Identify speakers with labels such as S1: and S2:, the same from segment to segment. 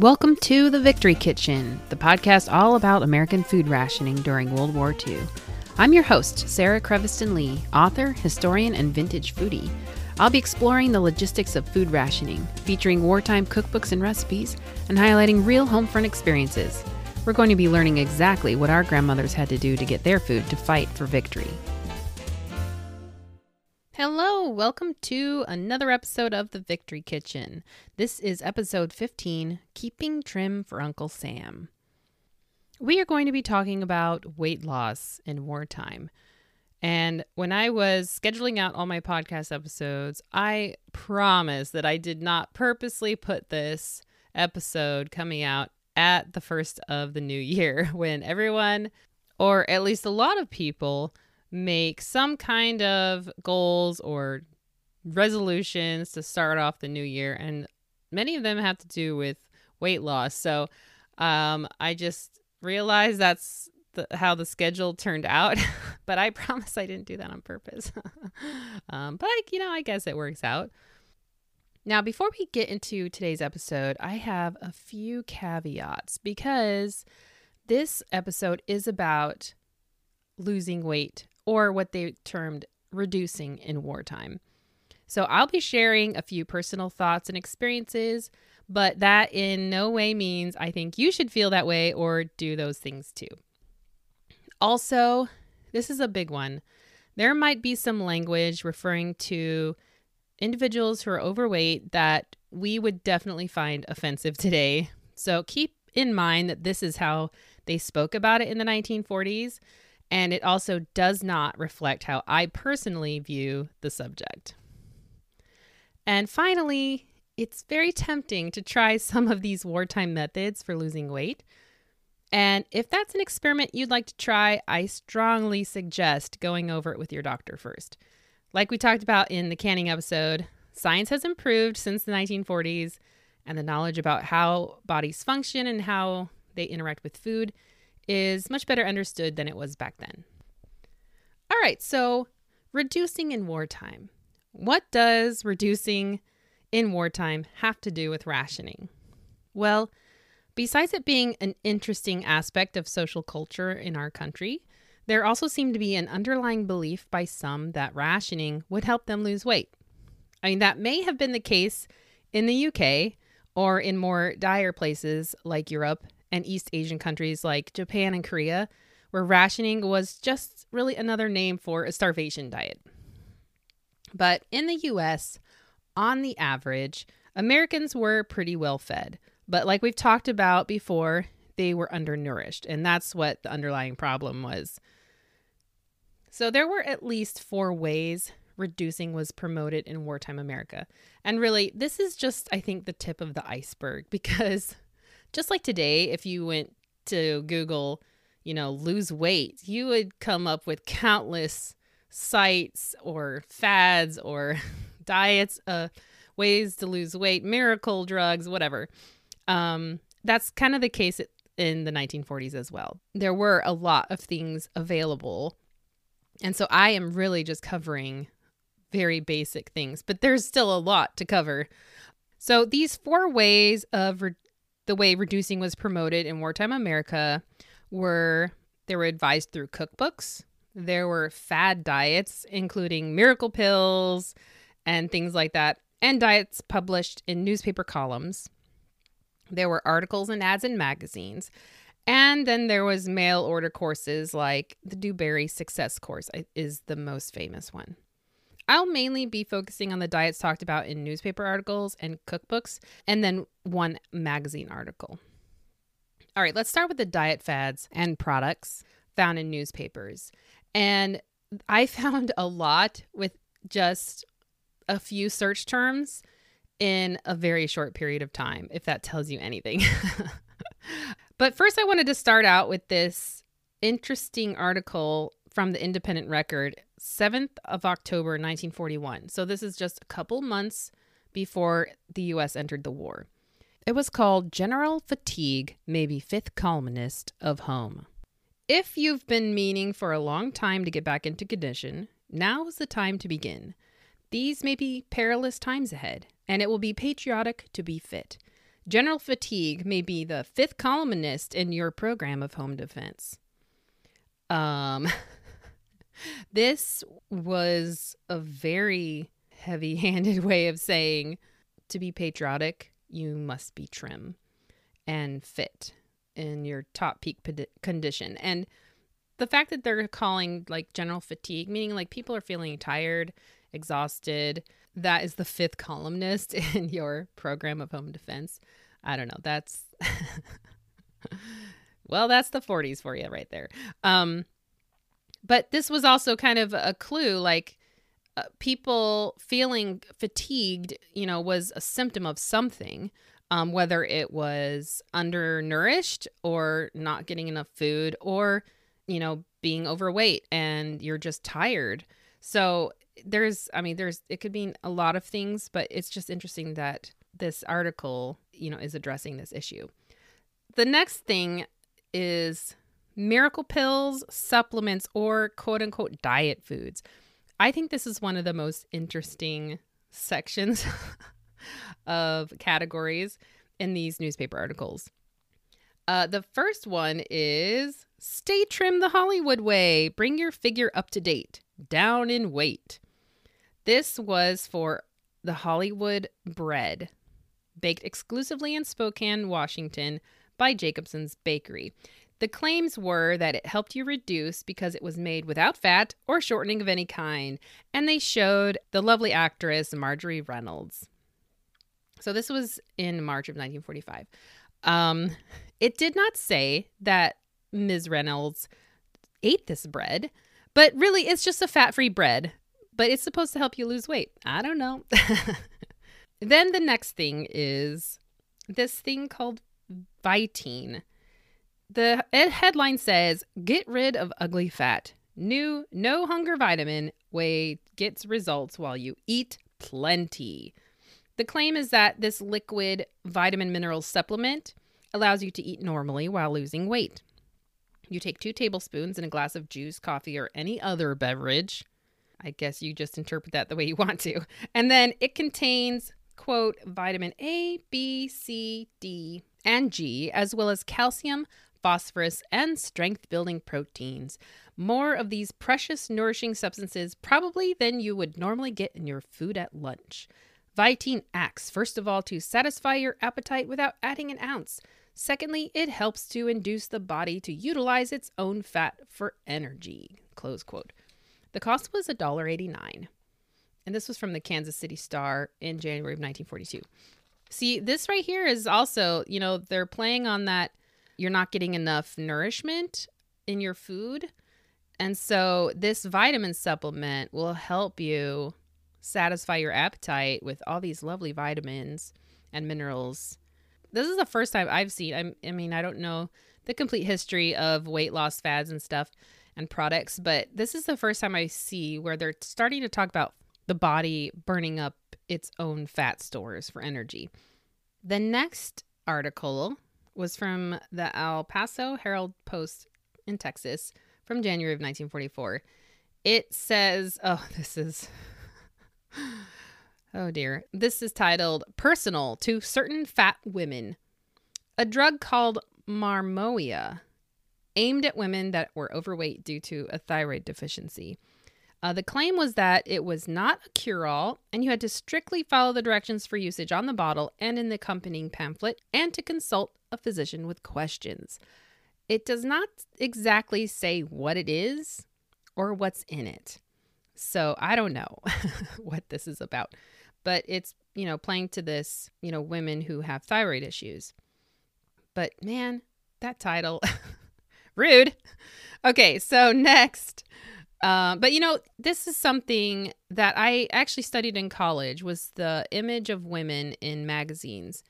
S1: Welcome to The Victory Kitchen, the podcast all about American food rationing during World War II. I'm your host, Sarah Creviston Lee, author, historian, and vintage foodie. I'll be exploring the logistics of food rationing, featuring wartime cookbooks and recipes, and highlighting real home front experiences. We're going to be learning exactly what our grandmothers had to do to get their food to fight for victory. Welcome to another episode of The Victory Kitchen. This is episode 15 Keeping Trim for Uncle Sam. We are going to be talking about weight loss in wartime. And when I was scheduling out all my podcast episodes, I promise that I did not purposely put this episode coming out at the first of the new year when everyone, or at least a lot of people, make some kind of goals or resolutions to start off the new year. And many of them have to do with weight loss. So um, I just realized that's the, how the schedule turned out. but I promise I didn't do that on purpose. um, but, you know, I guess it works out. Now, before we get into today's episode, I have a few caveats because this episode is about losing weight or what they termed reducing in wartime. So I'll be sharing a few personal thoughts and experiences, but that in no way means I think you should feel that way or do those things too. Also, this is a big one. There might be some language referring to individuals who are overweight that we would definitely find offensive today. So keep in mind that this is how they spoke about it in the 1940s and it also does not reflect how I personally view the subject. And finally, it's very tempting to try some of these wartime methods for losing weight. And if that's an experiment you'd like to try, I strongly suggest going over it with your doctor first. Like we talked about in the canning episode, science has improved since the 1940s, and the knowledge about how bodies function and how they interact with food is much better understood than it was back then. All right, so reducing in wartime. What does reducing in wartime have to do with rationing? Well, besides it being an interesting aspect of social culture in our country, there also seemed to be an underlying belief by some that rationing would help them lose weight. I mean, that may have been the case in the UK or in more dire places like Europe and East Asian countries like Japan and Korea, where rationing was just really another name for a starvation diet. But in the US, on the average, Americans were pretty well fed. But like we've talked about before, they were undernourished, and that's what the underlying problem was. So there were at least four ways reducing was promoted in wartime America. And really, this is just, I think, the tip of the iceberg because just like today, if you went to Google, you know, lose weight, you would come up with countless sites or fads or diets, uh, ways to lose weight, miracle drugs, whatever. Um, that's kind of the case in the 1940s as well. There were a lot of things available. And so I am really just covering very basic things, but there's still a lot to cover. So these four ways of re- the way reducing was promoted in wartime America were they were advised through cookbooks. There were fad diets, including miracle pills and things like that, and diets published in newspaper columns. There were articles and ads in magazines. And then there was mail order courses like the DuBarry Success Course is the most famous one. I'll mainly be focusing on the diets talked about in newspaper articles and cookbooks, and then one magazine article. All right, let's start with the diet fads and products found in newspapers. And I found a lot with just a few search terms in a very short period of time, if that tells you anything. but first, I wanted to start out with this interesting article from the Independent Record, 7th of October 1941. So this is just a couple months before the US entered the war. It was called General Fatigue maybe Fifth Columnist of Home. If you've been meaning for a long time to get back into condition, now is the time to begin. These may be perilous times ahead, and it will be patriotic to be fit. General fatigue may be the fifth columnist in your program of home defense. Um, this was a very heavy handed way of saying to be patriotic, you must be trim and fit in your top peak condition. And the fact that they're calling like general fatigue, meaning like people are feeling tired, exhausted, that is the fifth columnist in your program of home defense. I don't know. That's well, that's the 40s for you right there. Um, but this was also kind of a clue like uh, people feeling fatigued, you know, was a symptom of something, um, whether it was undernourished or not getting enough food or, you know, being overweight and you're just tired. So there's, I mean, there's, it could mean a lot of things, but it's just interesting that this article, you know, is addressing this issue. The next thing is miracle pills, supplements, or quote unquote diet foods. I think this is one of the most interesting sections of categories in these newspaper articles. Uh, the first one is Stay Trim the Hollywood Way. Bring your figure up to date. Down in weight. This was for the Hollywood bread, baked exclusively in Spokane, Washington by Jacobson's Bakery. The claims were that it helped you reduce because it was made without fat or shortening of any kind, and they showed the lovely actress Marjorie Reynolds. So this was in March of 1945. Um, it did not say that Ms. Reynolds ate this bread, but really it's just a fat free bread, but it's supposed to help you lose weight. I don't know. then the next thing is this thing called Viteene. The headline says, Get rid of ugly fat. New no hunger vitamin way gets results while you eat plenty. The claim is that this liquid vitamin mineral supplement allows you to eat normally while losing weight. You take two tablespoons in a glass of juice, coffee, or any other beverage. I guess you just interpret that the way you want to. And then it contains, quote, vitamin A, B, C, D, and G, as well as calcium, phosphorus, and strength building proteins. More of these precious, nourishing substances, probably than you would normally get in your food at lunch. Viteene acts, first of all, to satisfy your appetite without adding an ounce. Secondly, it helps to induce the body to utilize its own fat for energy. Close quote. The cost was $1.89. And this was from the Kansas City Star in January of 1942. See, this right here is also, you know, they're playing on that you're not getting enough nourishment in your food. And so this vitamin supplement will help you satisfy your appetite with all these lovely vitamins and minerals. This is the first time I've seen, I'm, I mean, I don't know the complete history of weight loss fads and stuff and products, but this is the first time I see where they're starting to talk about the body burning up its own fat stores for energy. The next article was from the El Paso Herald Post in Texas from January of 1944. It says, oh, this is, oh dear. This is titled Personal to Certain Fat Women. A drug called Marmola aimed at women that were overweight due to a thyroid deficiency. Uh, the claim was that it was not a cure all, and you had to strictly follow the directions for usage on the bottle and in the accompanying pamphlet, and to consult a physician with questions. It does not exactly say what it is or what's in it. So I don't know what this is about, but it's, you know, playing to this, you know, women who have thyroid issues. But man, that title, rude. Okay, so next. Uh, but you know, this is something that I actually studied in college was the image of women in magazines.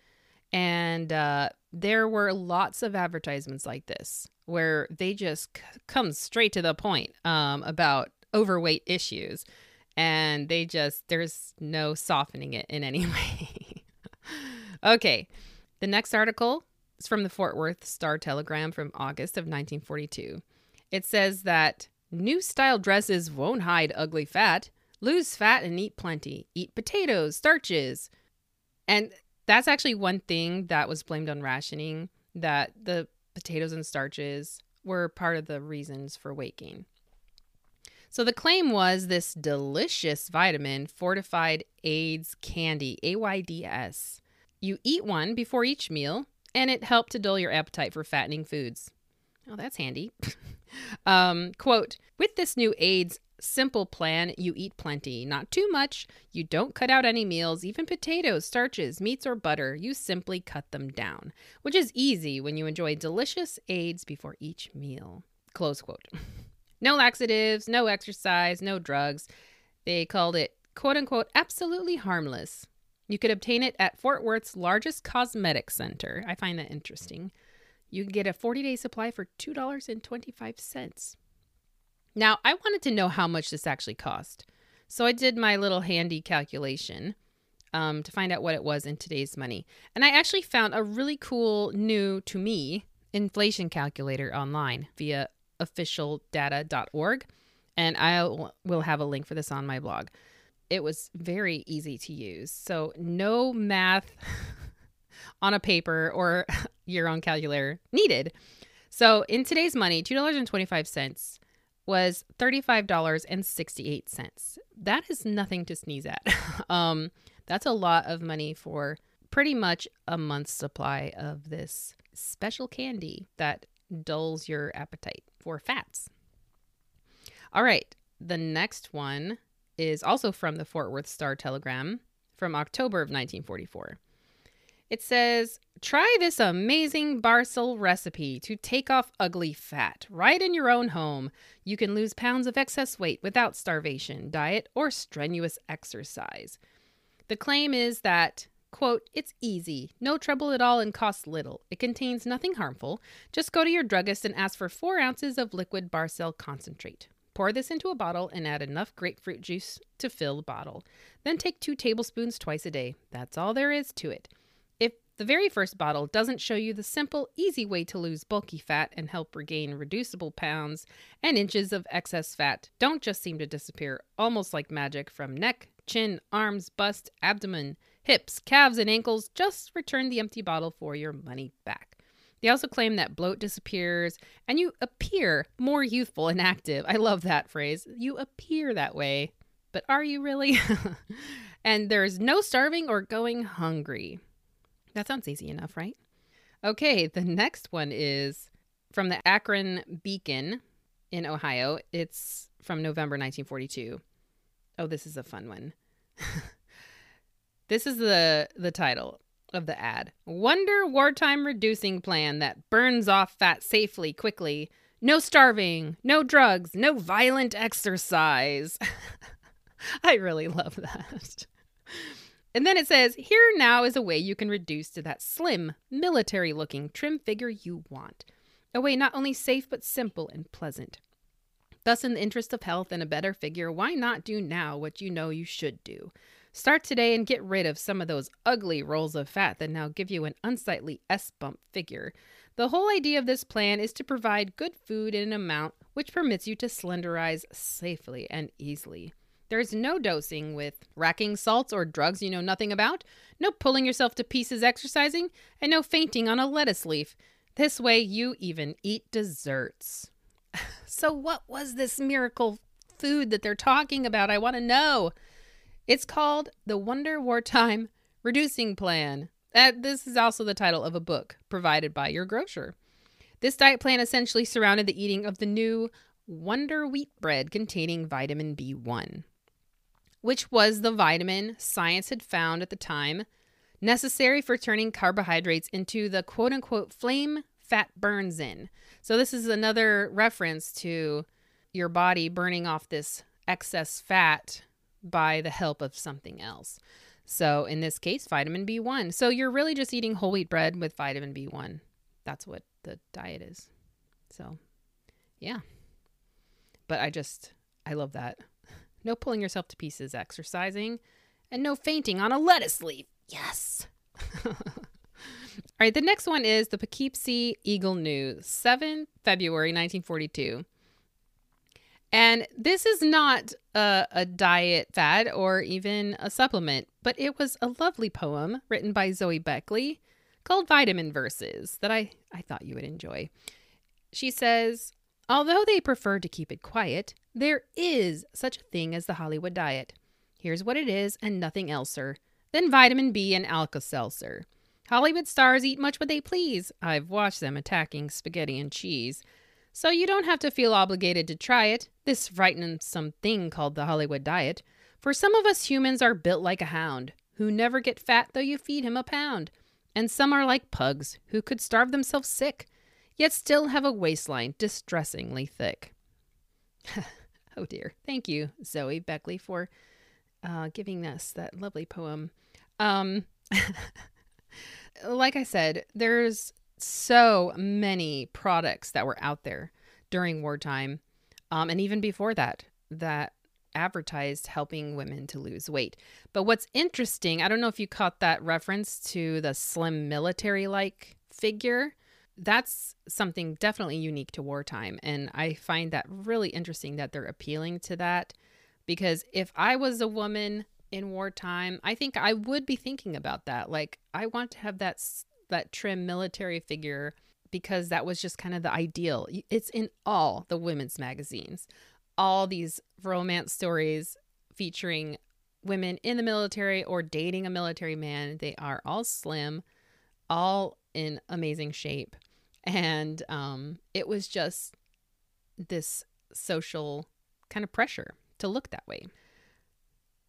S1: And uh, there were lots of advertisements like this where they just c- come straight to the point um, about overweight issues. And they just, there's no softening it in any way. okay. The next article is from the Fort Worth Star Telegram from August of 1942. It says that new style dresses won't hide ugly fat. Lose fat and eat plenty. Eat potatoes, starches. And That's actually one thing that was blamed on rationing that the potatoes and starches were part of the reasons for weight gain. So the claim was this delicious vitamin fortified Ayds candy, AYDS. You eat one before each meal, and it helped to dull your appetite for fattening foods. Oh, that's handy. um, quote With this new Ayds simple plan, you eat plenty, not too much. You don't cut out any meals, even potatoes, starches, meats, or butter. You simply cut them down, which is easy when you enjoy delicious Ayds before each meal. Close quote. No laxatives, no exercise, no drugs. They called it quote unquote absolutely harmless. You could obtain it at Fort Worth's largest cosmetic center. I find that interesting. You can get a 40 day supply for $2.25. Now, I wanted to know how much this actually cost. So I did my little handy calculation um, to find out what it was in today's money. And I actually found a really cool, new to me, inflation calculator online via officialdata.org. And I will have a link for this on my blog. It was very easy to use. So, no math on a paper or your own calculator needed. So, in today's money, $2.25 was $35.68. That is nothing to sneeze at. um, that's a lot of money for pretty much a month's supply of this special candy that dulls your appetite for fats. All right, the next one is also from the Fort Worth Star Telegram from October of 1944. It says, Try this amazing Barcel recipe to take off ugly fat right in your own home. You can lose pounds of excess weight without starvation, diet, or strenuous exercise. The claim is that, quote, it's easy, no trouble at all, and costs little. It contains nothing harmful. Just go to your druggist and ask for four ounces of liquid Barcel concentrate. Pour this into a bottle and add enough grapefruit juice to fill the bottle. Then take two tablespoons twice a day. That's all there is to it. The very first bottle doesn't show you the simple, easy way to lose bulky fat and help regain reducible pounds and inches of excess fat don't just seem to disappear almost like magic from neck, chin, arms, bust, abdomen, hips, calves, and ankles. Just return the empty bottle for your money back. They also claim that bloat disappears and you appear more youthful and active. I love that phrase. You appear that way, but are you really? and there's no starving or going hungry. That sounds easy enough, right? Okay, the next one is from the Akron Beacon in Ohio. It's from November 1942. Oh, this is a fun one. this is the the title of the ad. Wonder wartime reducing plan that burns off fat safely, quickly. No starving, no drugs, no violent exercise. I really love that. And then it says, Here now is a way you can reduce to that slim, military looking trim figure you want. A way not only safe, but simple and pleasant. Thus, in the interest of health and a better figure, why not do now what you know you should do? Start today and get rid of some of those ugly rolls of fat that now give you an unsightly S bump figure. The whole idea of this plan is to provide good food in an amount which permits you to slenderize safely and easily. There's no dosing with racking salts or drugs you know nothing about, no pulling yourself to pieces exercising, and no fainting on a lettuce leaf. This way, you even eat desserts. so, what was this miracle food that they're talking about? I want to know. It's called the Wonder Wartime Reducing Plan. Uh, this is also the title of a book provided by your grocer. This diet plan essentially surrounded the eating of the new Wonder Wheat bread containing vitamin B1 which was the vitamin science had found at the time necessary for turning carbohydrates into the quote unquote flame fat burns in. So, this is another reference to your body burning off this excess fat by the help of something else. So, in this case, vitamin B1. So, you're really just eating whole wheat bread with vitamin B1. That's what the diet is. So, yeah. But I just, I love that no pulling yourself to pieces exercising, and no fainting on a lettuce leaf. Yes. All right, the next one is the Poughkeepsie Eagle News, 7 February 1942. And this is not a, a, diet fad or even a supplement, but it was a lovely poem written by Zoe Beckley called Vitamin Verses that I, I thought you would enjoy. She says, Although they prefer to keep it quiet, there is such a thing as the Hollywood diet. Here's what it is and nothing else, sir. Then vitamin B and Alka Seltzer. Hollywood stars eat much what they please. I've watched them attacking spaghetti and cheese. So you don't have to feel obligated to try it, this frightensome thing called the Hollywood diet. For some of us humans are built like a hound, who never get fat though you feed him a pound. And some are like pugs, who could starve themselves sick, yet still have a waistline distressingly thick. oh dear. Thank you, Zoe Beckley, for uh, giving us that lovely poem. Um, like I said, there's so many products that were out there during wartime um, and even before that that advertised helping women to lose weight. But what's interesting, I don't know if you caught that reference to the slim military like figure. That's something definitely unique to wartime. And I find that really interesting that they're appealing to that because if I was a woman in wartime, I think I would be thinking about that. Like, I want to have that that trim military figure because that was just kind of the ideal. It's in all the women's magazines. All these romance stories featuring women in the military or dating a military man, they are all slim, all in amazing shape. And um, it was just this social kind of pressure to look that way.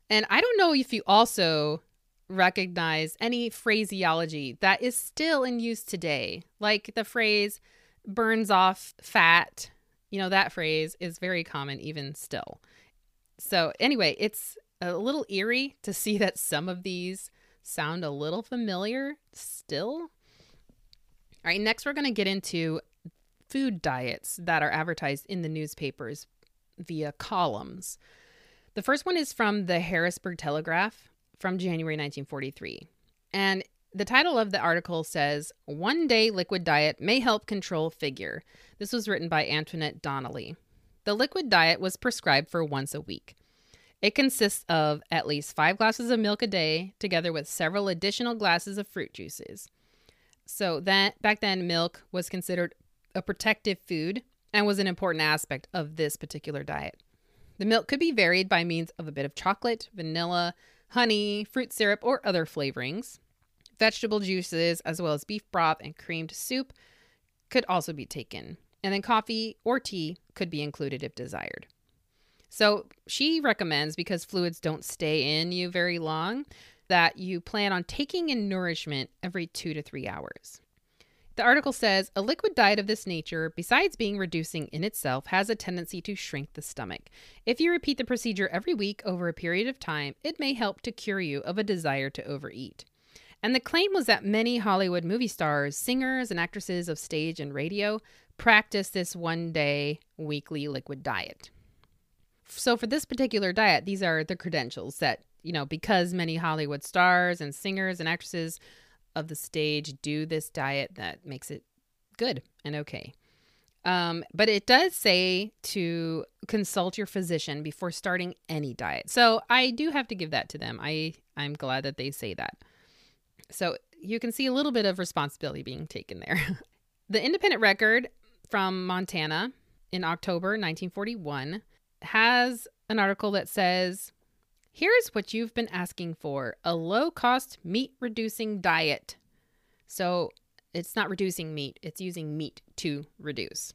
S1: And I don't know if you also recognize any phraseology that is still in use today, like the phrase burns off fat. You know, that phrase is very common even still. So, anyway, it's a little eerie to see that some of these sound a little familiar still. All right, next we're going to get into food diets that are advertised in the newspapers via columns. The first one is from the Harrisburg Telegraph from January 1943. And the title of the article says, One Day Liquid Diet May Help Control Figure. This was written by Antoinette Donnelly. The liquid diet was prescribed for once a week. It consists of at least five glasses of milk a day, together with several additional glasses of fruit juices. So that back then, milk was considered a protective food and was an important aspect of this particular diet. The milk could be varied by means of a bit of chocolate, vanilla, honey, fruit syrup, or other flavorings. Vegetable juices, as well as beef broth and creamed soup, could also be taken. And then coffee or tea could be included if desired. So she recommends, because fluids don't stay in you very long, that you plan on taking in nourishment every two to three hours. The article says a liquid diet of this nature, besides being reducing in itself, has a tendency to shrink the stomach. If you repeat the procedure every week over a period of time, it may help to cure you of a desire to overeat. And the claim was that many Hollywood movie stars, singers, and actresses of stage and radio practice this one day weekly liquid diet. So, for this particular diet, these are the credentials that, you know, because many Hollywood stars and singers and actresses of the stage do this diet that makes it good and okay. Um, but it does say to consult your physician before starting any diet. So I do have to give that to them. I I'm glad that they say that. So you can see a little bit of responsibility being taken there. the Independent Record from Montana in October 1941 has an article that says Here's what you've been asking for a low cost meat reducing diet. So it's not reducing meat, it's using meat to reduce.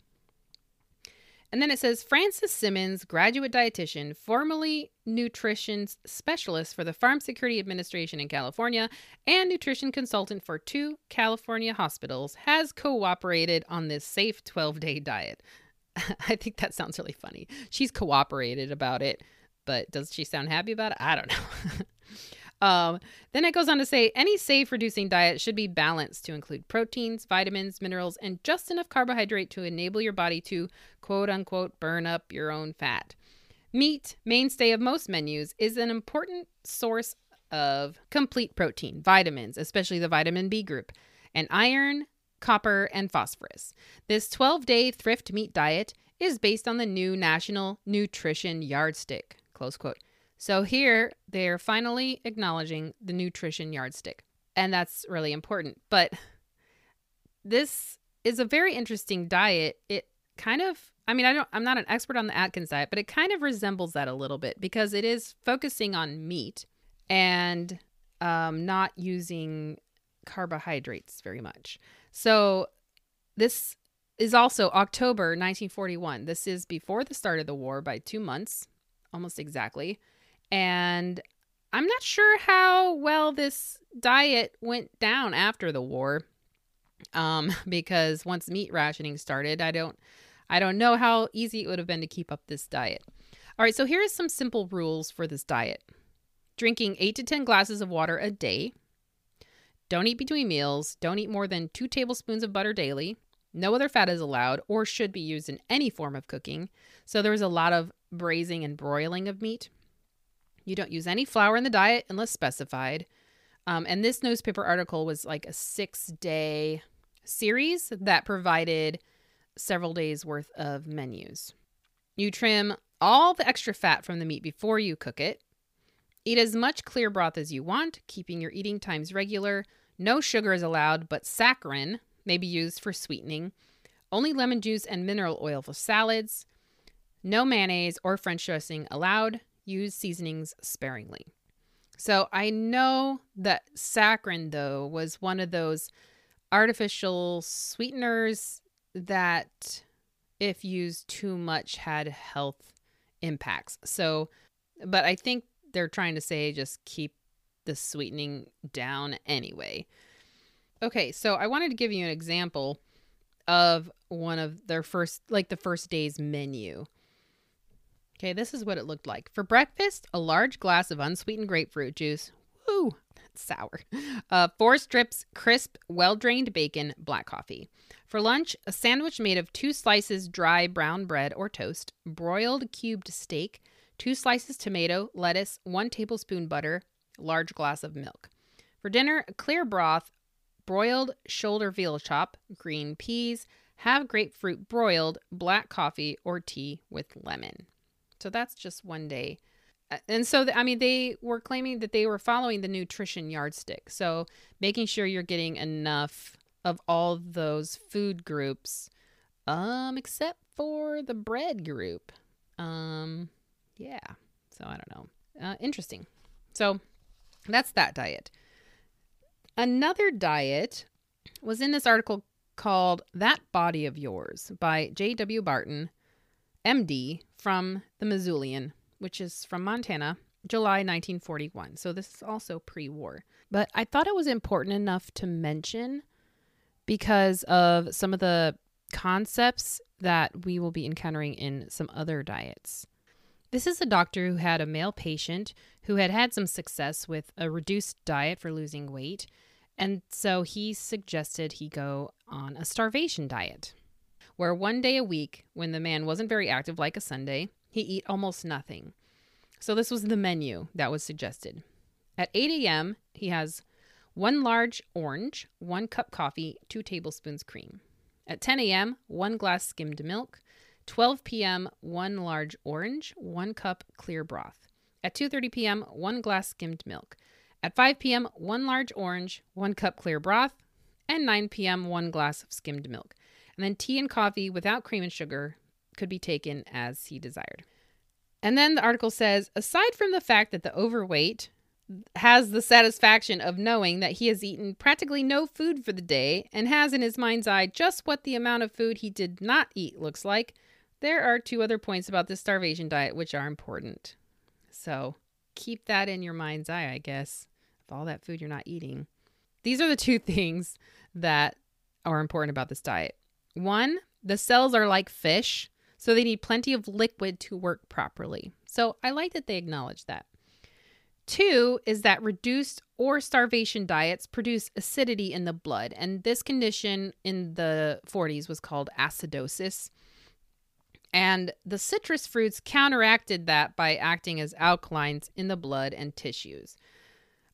S1: And then it says Francis Simmons, graduate dietitian, formerly nutrition specialist for the Farm Security Administration in California and nutrition consultant for two California hospitals, has cooperated on this safe 12 day diet. I think that sounds really funny. She's cooperated about it but does she sound happy about it? I don't know. um, then it goes on to say any safe reducing diet should be balanced to include proteins, vitamins, minerals, and just enough carbohydrate to enable your body to quote unquote burn up your own fat. Meat, mainstay of most menus, is an important source of complete protein, vitamins, especially the vitamin B group, and iron, copper, and phosphorus. This 12 day thrift meat diet is based on the new national nutrition yardstick. Close quote. So here they're finally acknowledging the nutrition yardstick. And that's really important. But this is a very interesting diet. It kind of I mean, I don't I'm not an expert on the Atkins diet, but it kind of resembles that a little bit because it is focusing on meat and um, not using carbohydrates very much. So this is also October 1941. This is before the start of the war by 2 months, almost exactly. And I'm not sure how well this diet went down after the war. Um, because once meat rationing started, I don't I don't know how easy it would have been to keep up this diet. All right, so here are some simple rules for this diet. Drinking 8 to 10 glasses of water a day. Don't eat between meals. Don't eat more than 2 tablespoons of butter daily. No other fat is allowed or should be used in any form of cooking. So there's a lot of braising and broiling of meat. You don't use any flour in the diet unless specified. Um, and this newspaper article was like a six day series that provided several days worth of menus. You trim all the extra fat from the meat before you cook it. Eat as much clear broth as you want, keeping your eating times regular. No sugar is allowed, but saccharin may be used for sweetening. Only lemon juice and mineral oil for salads. No mayonnaise or French dressing allowed use seasonings sparingly. So I know that saccharin, though, was one of those artificial sweeteners that, if used too much, had health impacts. So, but I think they're trying to say just keep the sweetening down anyway. Okay, so I wanted to give you an example of one of their first, like the first day's menu. Okay, this is what it looked like. For breakfast, a large glass of unsweetened grapefruit juice. Woo, that's sour. Uh, four strips crisp, well drained bacon, black coffee. For lunch, a sandwich made of two slices dry brown bread or toast, broiled cubed steak, two slices tomato, lettuce, one tablespoon butter, large glass of milk. For dinner, a clear broth, broiled shoulder veal chop, green peas, have grapefruit broiled, black coffee, or tea with lemon. So that's just one day. And so, I mean, they were claiming that they were following the nutrition yardstick. So, making sure you're getting enough of all those food groups, um, except for the bread group. Um, yeah. So, I don't know. Uh, interesting. So, that's that diet. Another diet was in this article called That Body of Yours by J.W. Barton MD from the Missoulian, which is from Montana, July 1941. So this is also pre war. But I thought it was important enough to mention because of some of the concepts that we will be encountering in some other diets. This is a doctor who had a male patient who had had some success with a reduced diet for losing weight. And so he suggested he go on a starvation diet where one day a week, when the man wasn't very active, like a Sunday, he eat almost nothing. So this was the menu that was suggested. At 8 a.m., he has one large orange, one cup coffee, two tablespoons cream. At 10 a.m., one glass skimmed milk. 12 p.m., one large orange, one cup clear broth. At 2:30 p.m., one glass skimmed milk. At 5 p.m., one large orange, one cup clear broth, and 9 p.m., one glass of skimmed milk and then tea and coffee without cream and sugar could be taken as he desired. And then the article says aside from the fact that the overweight has the satisfaction of knowing that he has eaten practically no food for the day and has in his mind's eye just what the amount of food he did not eat looks like, there are two other points about this starvation diet which are important. So keep that in your mind's eye, I guess, of all that food you're not eating. These are the two things that are important about this diet. One, the cells are like fish, so they need plenty of liquid to work properly. So I like that they acknowledge that. Two is that reduced or starvation diets produce acidity in the blood, and this condition in the 40s was called acidosis. And the citrus fruits counteracted that by acting as alkalines in the blood and tissues.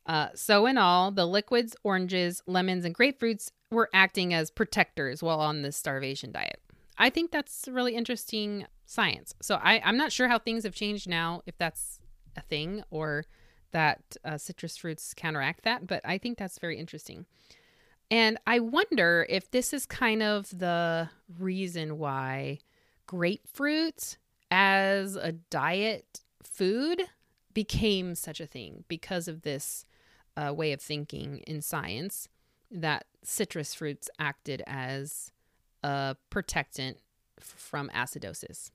S1: Uh, so, in all, the liquids, oranges, lemons, and grapefruits were acting as protectors while on this starvation diet. I think that's really interesting science. So I, I'm not sure how things have changed now, if that's a thing or that uh, citrus fruits counteract that, but I think that's very interesting. And I wonder if this is kind of the reason why grapefruit as a diet food became such a thing because of this uh, way of thinking in science that citrus fruits acted as a protectant from acidosis.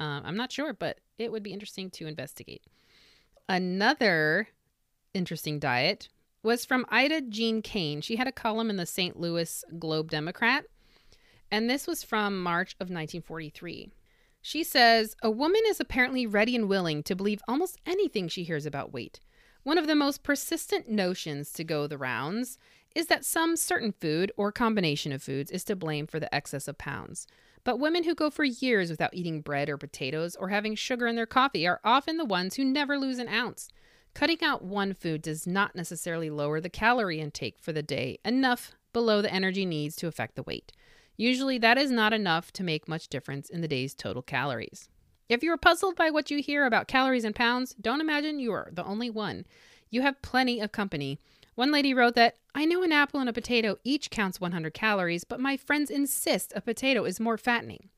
S1: Um, I'm not sure, but it would be interesting to investigate. Another interesting diet was from Ida Jean Kain. She had a column in the St. Louis Globe Democrat, and this was from March of 1943. She says, A woman is apparently ready and willing to believe almost anything she hears about weight. One of the most persistent notions to go the rounds is that some certain food or combination of foods is to blame for the excess of pounds. But women who go for years without eating bread or potatoes or having sugar in their coffee are often the ones who never lose an ounce. Cutting out one food does not necessarily lower the calorie intake for the day enough below the energy needs to affect the weight. Usually, that is not enough to make much difference in the day's total calories. If you are puzzled by what you hear about calories and pounds, don't imagine you are the only one. You have plenty of company. One lady wrote that I know an apple and a potato each counts 100 calories, but my friends insist a potato is more fattening.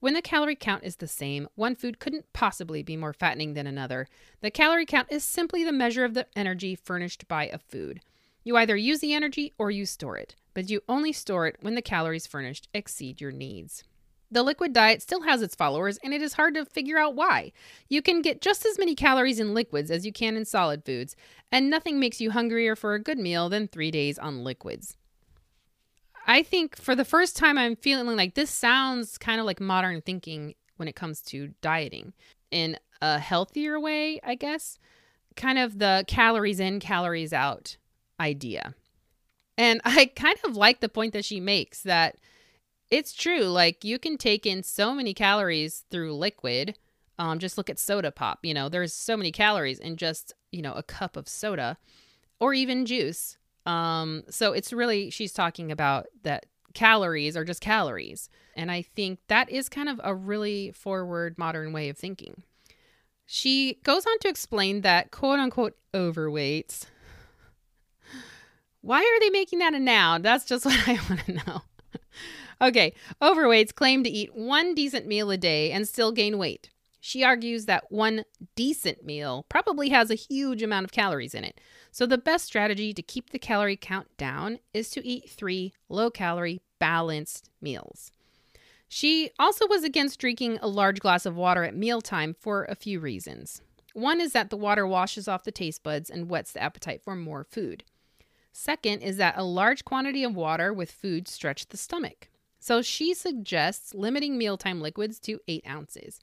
S1: When the calorie count is the same, one food couldn't possibly be more fattening than another. The calorie count is simply the measure of the energy furnished by a food. You either use the energy or you store it, but you only store it when the calories furnished exceed your needs. The liquid diet still has its followers, and it is hard to figure out why. You can get just as many calories in liquids as you can in solid foods, and nothing makes you hungrier for a good meal than three days on liquids. I think for the first time, I'm feeling like this sounds kind of like modern thinking when it comes to dieting in a healthier way, I guess. Kind of the calories in, calories out idea. And I kind of like the point that she makes that it's true. Like you can take in so many calories through liquid. Um, just look at soda pop. You know, there's so many calories in just you know a cup of soda, or even juice. Um, so it's really she's talking about that calories are just calories, and I think that is kind of a really forward modern way of thinking. She goes on to explain that quote unquote overweights. Why are they making that a noun? That's just what I want to know. Okay, overweights claim to eat one decent meal a day and still gain weight. She argues that one decent meal probably has a huge amount of calories in it. So, the best strategy to keep the calorie count down is to eat three low calorie, balanced meals. She also was against drinking a large glass of water at mealtime for a few reasons. One is that the water washes off the taste buds and whets the appetite for more food. Second is that a large quantity of water with food stretch the stomach. So she suggests limiting mealtime liquids to 8 ounces.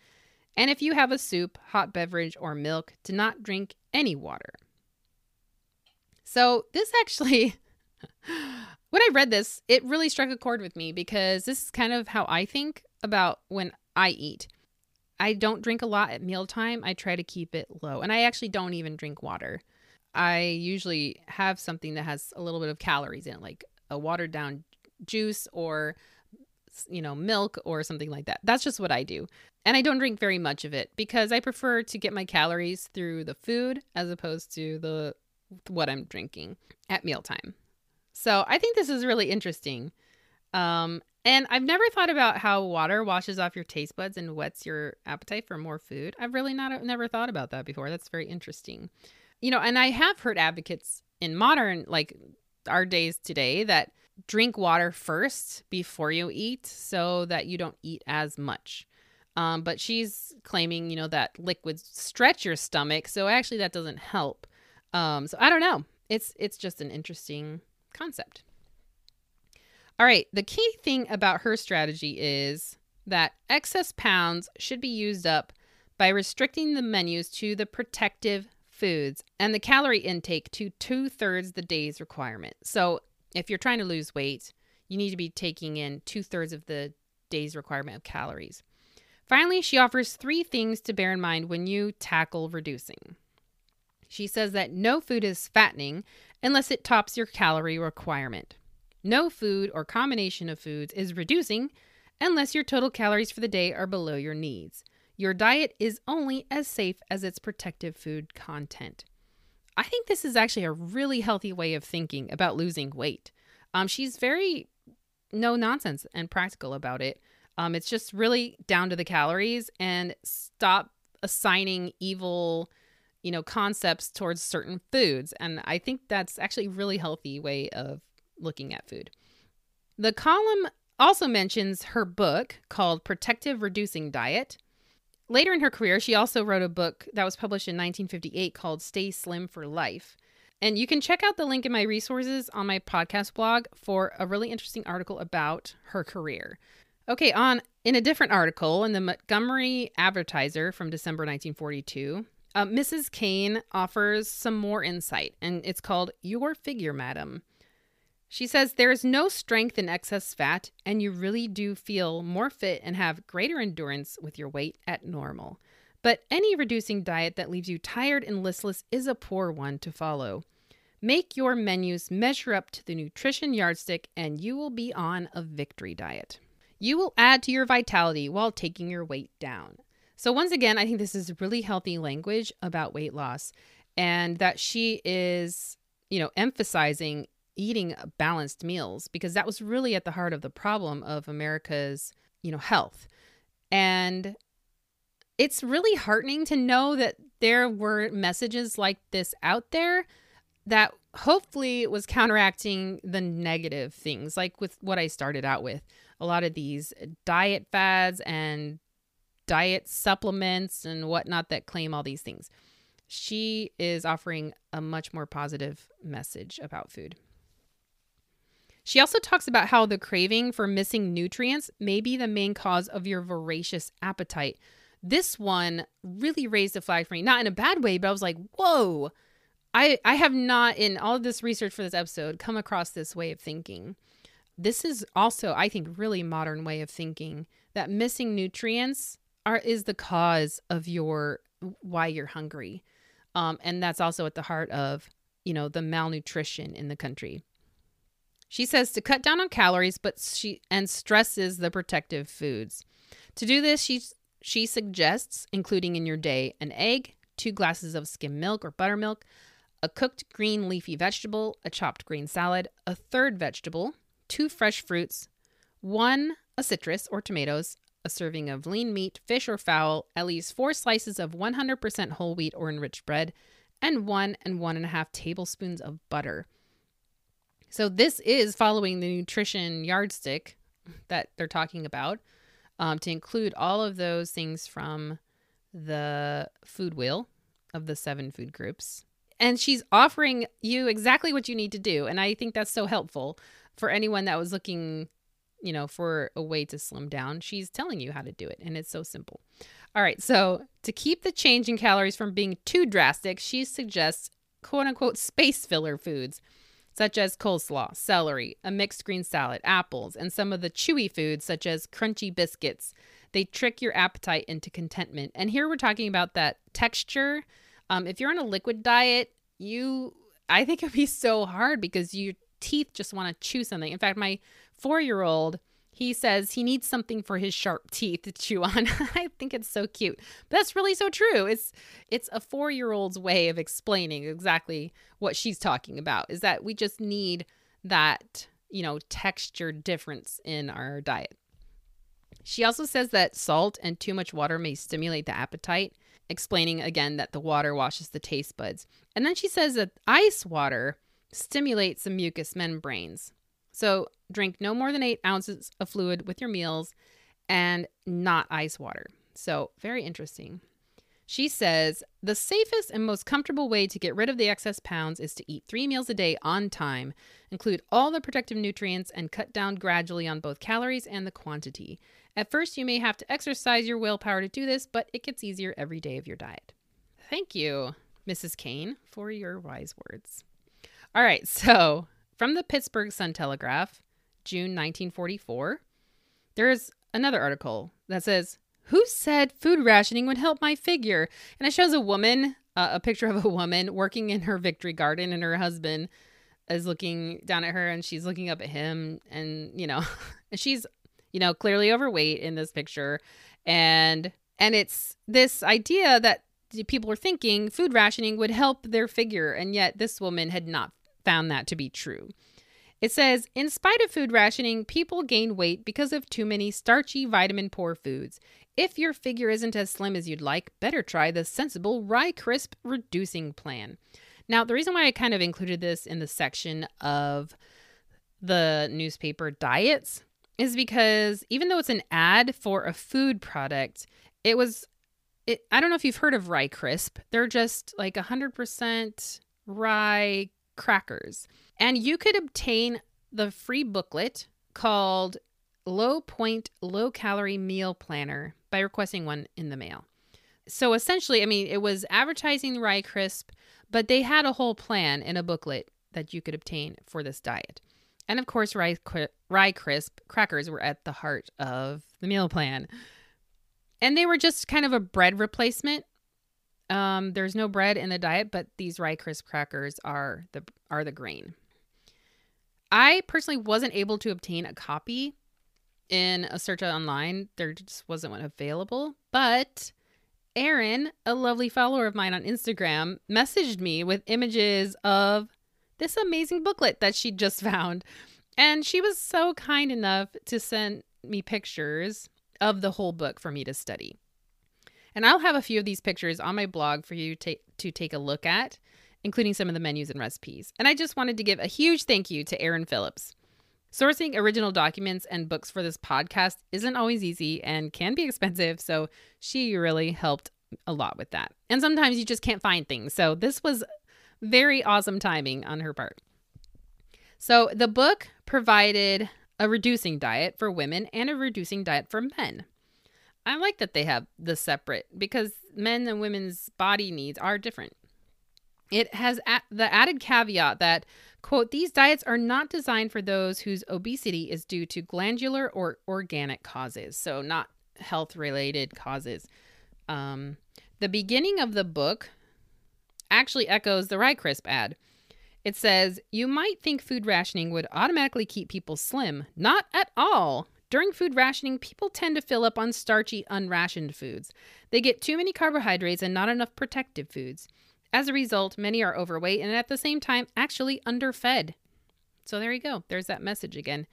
S1: And if you have a soup, hot beverage, or milk, do not drink any water. So this actually, when I read this, it really struck a chord with me because this is kind of how I think about when I eat. I don't drink a lot at mealtime. I try to keep it low. And I actually don't even drink water. I usually have something that has a little bit of calories in it, like a watered down juice or you know, milk or something like that. That's just what I do. And I don't drink very much of it because I prefer to get my calories through the food as opposed to the what I'm drinking at mealtime. So I think this is really interesting. Um, and I've never thought about how water washes off your taste buds and whets your appetite for more food. I've really not never thought about that before. That's very interesting. You know, and I have heard advocates in modern like our days today that drink water first before you eat so that you don't eat as much. Um, but she's claiming, you know, that liquids stretch your stomach, so actually that doesn't help. Um, so I don't know. It's it's just an interesting concept. All right, the key thing about her strategy is that excess pounds should be used up by restricting the menus to the protective foods and the calorie intake to two thirds the day's requirement. So if you're trying to lose weight, you need to be taking in two thirds of the day's requirement of calories. Finally, she offers three things to bear in mind when you tackle reducing. She says that no food is fattening unless it tops your calorie requirement. No food or combination of foods is reducing unless your total calories for the day are below your needs. Your diet is only as safe as its protective food content. I think this is actually a really healthy way of thinking about losing weight. Um, she's very no nonsense and practical about it. Um, it's just really down to the calories and stop assigning evil, you know, concepts towards certain foods. And I think that's actually a really healthy way of looking at food. The column also mentions her book called Protective Reducing Diet. Later in her career, she also wrote a book that was published in 1958 called Stay Slim for Life. And you can check out the link in my resources on my podcast blog for a really interesting article about her career. Okay, on in a different article in the Montgomery Advertiser from December 1942, uh, Mrs. Kain offers some more insight, and it's called Your Figure, Madam. She says there is no strength in excess fat, and you really do feel more fit and have greater endurance with your weight at normal. But any reducing diet that leaves you tired and listless is a poor one to follow. Make your menus measure up to the nutrition yardstick, and you will be on a victory diet. You will add to your vitality while taking your weight down. So, once again, I think this is really healthy language about weight loss and that she is, you know, emphasizing eating balanced meals because that was really at the heart of the problem of America's, you know, health. And it's really heartening to know that there were messages like this out there that hopefully was counteracting the negative things like with what I started out with a lot of these diet fads and diet supplements and whatnot that claim all these things. She is offering a much more positive message about food. She also talks about how the craving for missing nutrients may be the main cause of your voracious appetite. This one really raised a flag for me, not in a bad way, but I was like, whoa, I, I have not, in all of this research for this episode, come across this way of thinking. This is also i think really modern way of thinking that missing nutrients are is the cause of your why you're hungry. Um, and that's also at the heart of you know the malnutrition in the country she says to cut down on calories but she and stresses the protective foods to do this she she suggests including in your day an egg two glasses of skim milk or buttermilk a cooked green leafy vegetable a chopped green salad a third vegetable two fresh fruits, one a citrus or tomatoes, a serving of lean meat, fish or fowl, at least four slices of 100% whole wheat or enriched bread, and one and one and a half tablespoons of butter. So, this is following the nutrition yardstick that they're talking about um, to include all of those things from the food wheel of the seven food groups. And she's offering you exactly what you need to do. And I think that's so helpful for anyone that was looking, you know, for a way to slim down, she's telling you how to do it. And it's so simple. All right. So, to keep the change in calories from being too drastic, she suggests quote unquote space filler foods such as coleslaw, celery, a mixed green salad, apples, and some of the chewy foods such as crunchy biscuits. They trick your appetite into contentment. And here we're talking about that texture. Um, if you're on a liquid diet, you, I think it'd be so hard because your teeth just want to chew something. In fact, my four year old, he says he needs something for his sharp teeth to chew on. I think it's so cute. But that's really so true. It's it's a 4-year-old's way of explaining exactly what she's talking about. Is that we just need that, you know, texture difference in our diet. She also says that salt and too much water may stimulate the appetite, explaining again that the water washes the taste buds. And then she says that ice water stimulates the mucous membranes. So drink no more than eight ounces of fluid with your meals and not ice water. So, very interesting. She says the safest and most comfortable way to get rid of the excess pounds is to eat three meals a day on time, include all the protective nutrients, and cut down gradually on both calories and the quantity. At first, you may have to exercise your willpower to do this, but it gets easier every day of your diet. Thank you, Mrs. Kain, for your wise words. All right, so from the Pittsburgh Sun Telegraph, June 1944, there's another article that says, Who said food rationing would help my figure? And it shows a woman, uh, a picture of a woman working in her victory garden, and her husband is looking down at her and she's looking up at him. And, you know, she's you know, clearly overweight in this picture. And and it's this idea that people are thinking food rationing would help their figure, and yet this woman had not found that to be true. It says, in spite of food rationing, people gain weight because of too many starchy, vitamin poor foods. If your figure isn't as slim as you'd like, better try the sensible Rye Crisp reducing plan. Now, the reason why I kind of included this in the section of the newspaper diets is because even though it's an ad for a food product, it was it I don't know if you've heard of rye crisp. They're just like 100% rye crackers. And you could obtain the free booklet called Low Point Low Calorie Meal Planner by requesting one in the mail. So essentially, I mean, it was advertising rye crisp, but they had a whole plan in a booklet that you could obtain for this diet. And of course, rye, rye crisp crackers were at the heart of the meal plan. And they were just kind of a bread replacement. Um, there's no bread in the diet, but these rye crisp crackers are the are the grain. I personally wasn't able to obtain a copy in a search online. There just wasn't one available. But Erin, a lovely follower of mine on Instagram, messaged me with images of this amazing booklet that she just found. And she was so kind enough to send me pictures of the whole book for me to study. And I'll have a few of these pictures on my blog for you to, to take a look at, including some of the menus and recipes. And I just wanted to give a huge thank you to Erin Phillips. Sourcing original documents and books for this podcast isn't always easy and can be expensive, so she really helped a lot with that. And sometimes you just can't find things. So this was very awesome timing on her part. So the book provided a reducing diet for women and a reducing diet for men. I like that they have the separate because men and women's body needs are different. It has the added caveat that, quote, these diets are not designed for those whose obesity is due to glandular or organic causes, so not health related causes. Um, the beginning of the book actually echoes the Rye Crisp ad. It says, You might think food rationing would automatically keep people slim. Not at all. During food rationing, people tend to fill up on starchy, unrationed foods. They get too many carbohydrates and not enough protective foods. As a result, many are overweight and at the same time actually underfed. So there you go. There's that message again.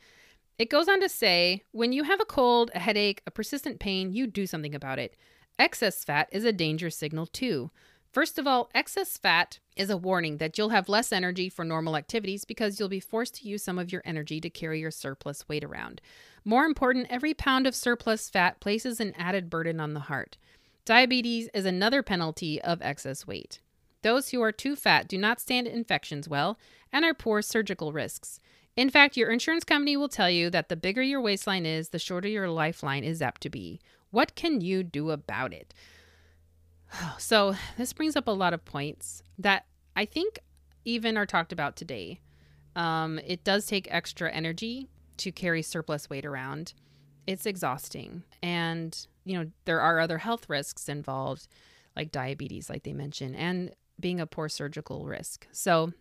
S1: It goes on to say when you have a cold, a headache, a persistent pain, you do something about it. Excess fat is a danger signal too. First of all, excess fat is a warning that you'll have less energy for normal activities because you'll be forced to use some of your energy to carry your surplus weight around. More important, every pound of surplus fat places an added burden on the heart. Diabetes is another penalty of excess weight. Those who are too fat do not stand infections well and are poor surgical risks. In fact, your insurance company will tell you that the bigger your waistline is, the shorter your lifeline is apt to be. What can you do about it? So, this brings up a lot of points that I think even are talked about today. Um, it does take extra energy to carry surplus weight around. It's exhausting. And, you know, there are other health risks involved, like diabetes, like they mentioned, and being a poor surgical risk. So,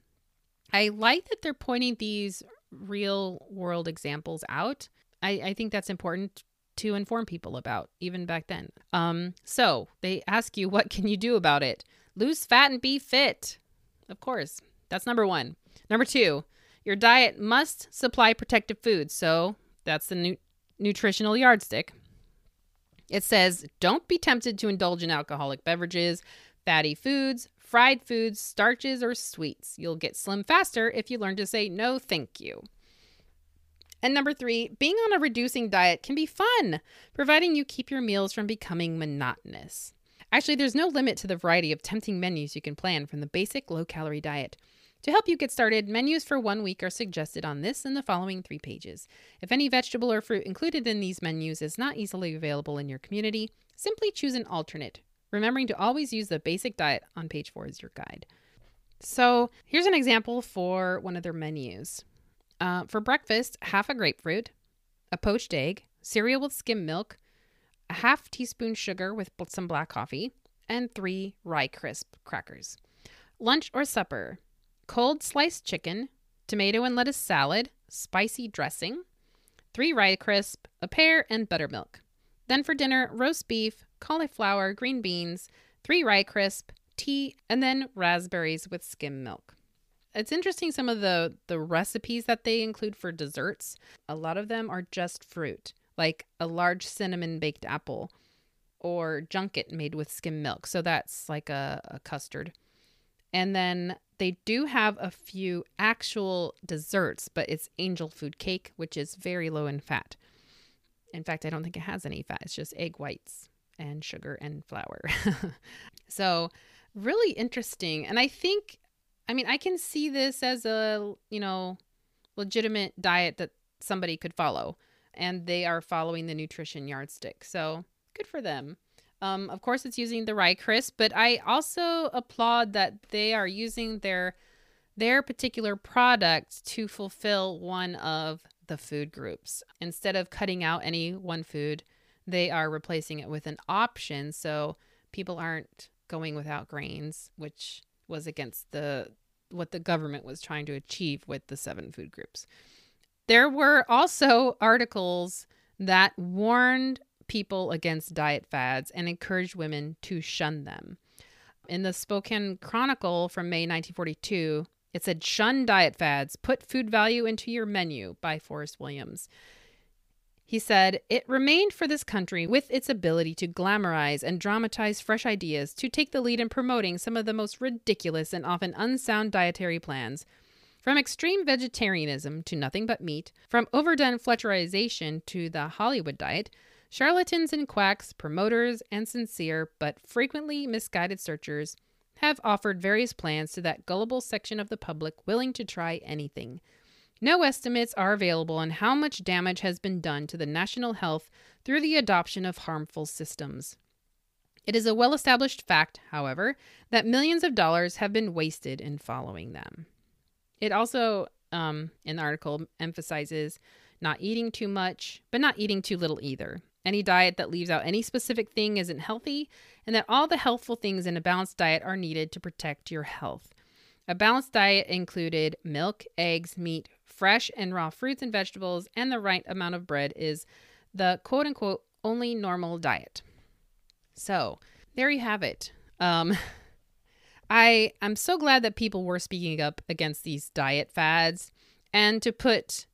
S1: I like that they're pointing these real world examples out. I, I think that's important to inform people about, even back then. Um, so they ask you, what can you do about it? Lose fat and be fit. Of course, that's number one. Number two, your diet must supply protective foods. So that's the nu- nutritional yardstick. It says, don't be tempted to indulge in alcoholic beverages, fatty foods, fried foods, starches, or sweets. You'll get slim faster if you learn to say no, thank you. And number three, being on a reducing diet can be fun, providing you keep your meals from becoming monotonous. Actually, there's no limit to the variety of tempting menus you can plan from the basic low calorie diet. To help you get started, menus for one week are suggested on this and the following three pages. If any vegetable or fruit included in these menus is not easily available in your community, simply choose an alternate, remembering to always use the basic diet on page four as your guide. So, here's an example for one of their menus. Uh, for breakfast, half a grapefruit, a poached egg, cereal with skim milk, a half teaspoon sugar with some black coffee, and three rye crisp crackers. Lunch or supper, cold sliced chicken, tomato and lettuce salad, spicy dressing, three rye crisp, a pear, and buttermilk. Then for dinner, roast beef, cauliflower, green beans, three rye crisp, tea, and then raspberries with skim milk. It's interesting some of the the recipes that they include for desserts. A lot of them are just fruit, like a large cinnamon baked apple or junket made with skim milk. So that's like a, a custard. And then they do have a few actual desserts, but it's angel food cake, which is very low in fat. In fact, I don't think it has any fat. It's just egg whites and sugar and flour. so, really interesting. And I think, I mean, I can see this as a, you know, legitimate diet that somebody could follow. And they are following the nutrition yardstick. So, good for them. Um, of course, it's using the rye crisp, but I also applaud that they are using their their particular product to fulfill one of the food groups. Instead of cutting out any one food, they are replacing it with an option so people aren't going without grains, which was against the what the government was trying to achieve with the seven food groups. There were also articles that warned people against diet fads and encouraged women to shun them. In the Spokane Chronicle from May 1942, it said, Shun diet fads, put food value into your menu by Forrest Williams. He said, It remained for this country, with its ability to glamorize and dramatize fresh ideas, to take the lead in promoting some of the most ridiculous and often unsound dietary plans. From extreme vegetarianism to nothing but meat, from overdone Fletcherization to the Hollywood diet, Charlatans and quacks, promoters, and sincere but frequently misguided searchers have offered various plans to that gullible section of the public willing to try anything. No estimates are available on how much damage has been done to the national health through the adoption of harmful systems. It is a well established fact, however, that millions of dollars have been wasted in following them. It also, um, in the article, emphasizes not eating too much, but not eating too little either. Any diet that leaves out any specific thing isn't healthy, and that all the healthful things in a balanced diet are needed to protect your health. A balanced diet included milk, eggs, meat, fresh and raw fruits and vegetables, and the right amount of bread is the quote unquote only normal diet. So there you have it. Um, I I'm so glad that people were speaking up against these diet fads and to put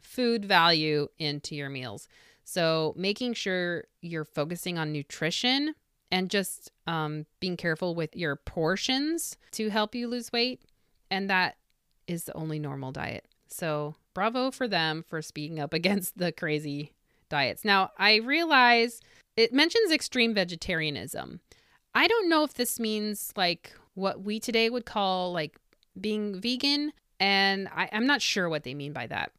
S1: food value into your meals. So, making sure you're focusing on nutrition and just um, being careful with your portions to help you lose weight. And that is the only normal diet. So, bravo for them for speaking up against the crazy diets. Now, I realize it mentions extreme vegetarianism. I don't know if this means like what we today would call like being vegan. And I, am not sure what they mean by that.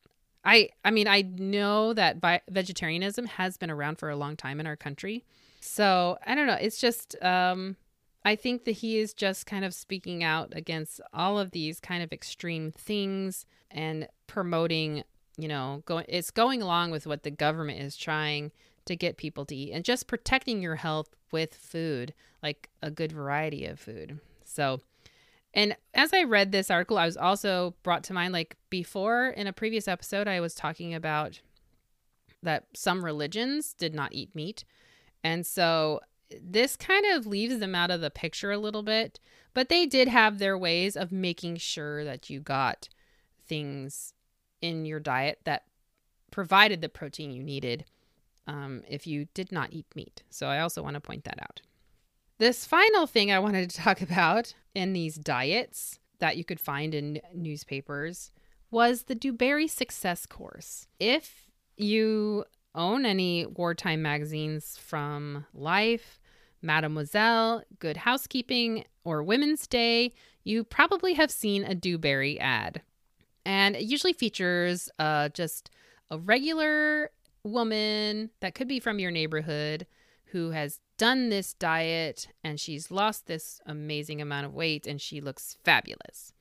S1: I I mean I know that vi- vegetarianism has been around for a long time in our country. So, I don't know, it's just um I think that he is just kind of speaking out against all of these kind of extreme things and promoting, you know, going it's going along with what the government is trying to get people to eat and just protecting your health with food, like a good variety of food. So, and as I read this article, I was also brought to mind like before in a previous episode, I was talking about that some religions did not eat meat. And so this kind of leaves them out of the picture a little bit, but they did have their ways of making sure that you got things in your diet that provided the protein you needed um, if you did not eat meat. So I also want to point that out. This final thing I wanted to talk about in these diets that you could find in newspapers was the DuBarry Success Course. If you own any wartime magazines from Life, Mademoiselle, Good Housekeeping, or Women's Day, you probably have seen a DuBarry ad. And it usually features uh, just a regular woman that could be from your neighborhood who has done this diet and she's lost this amazing amount of weight and she looks fabulous.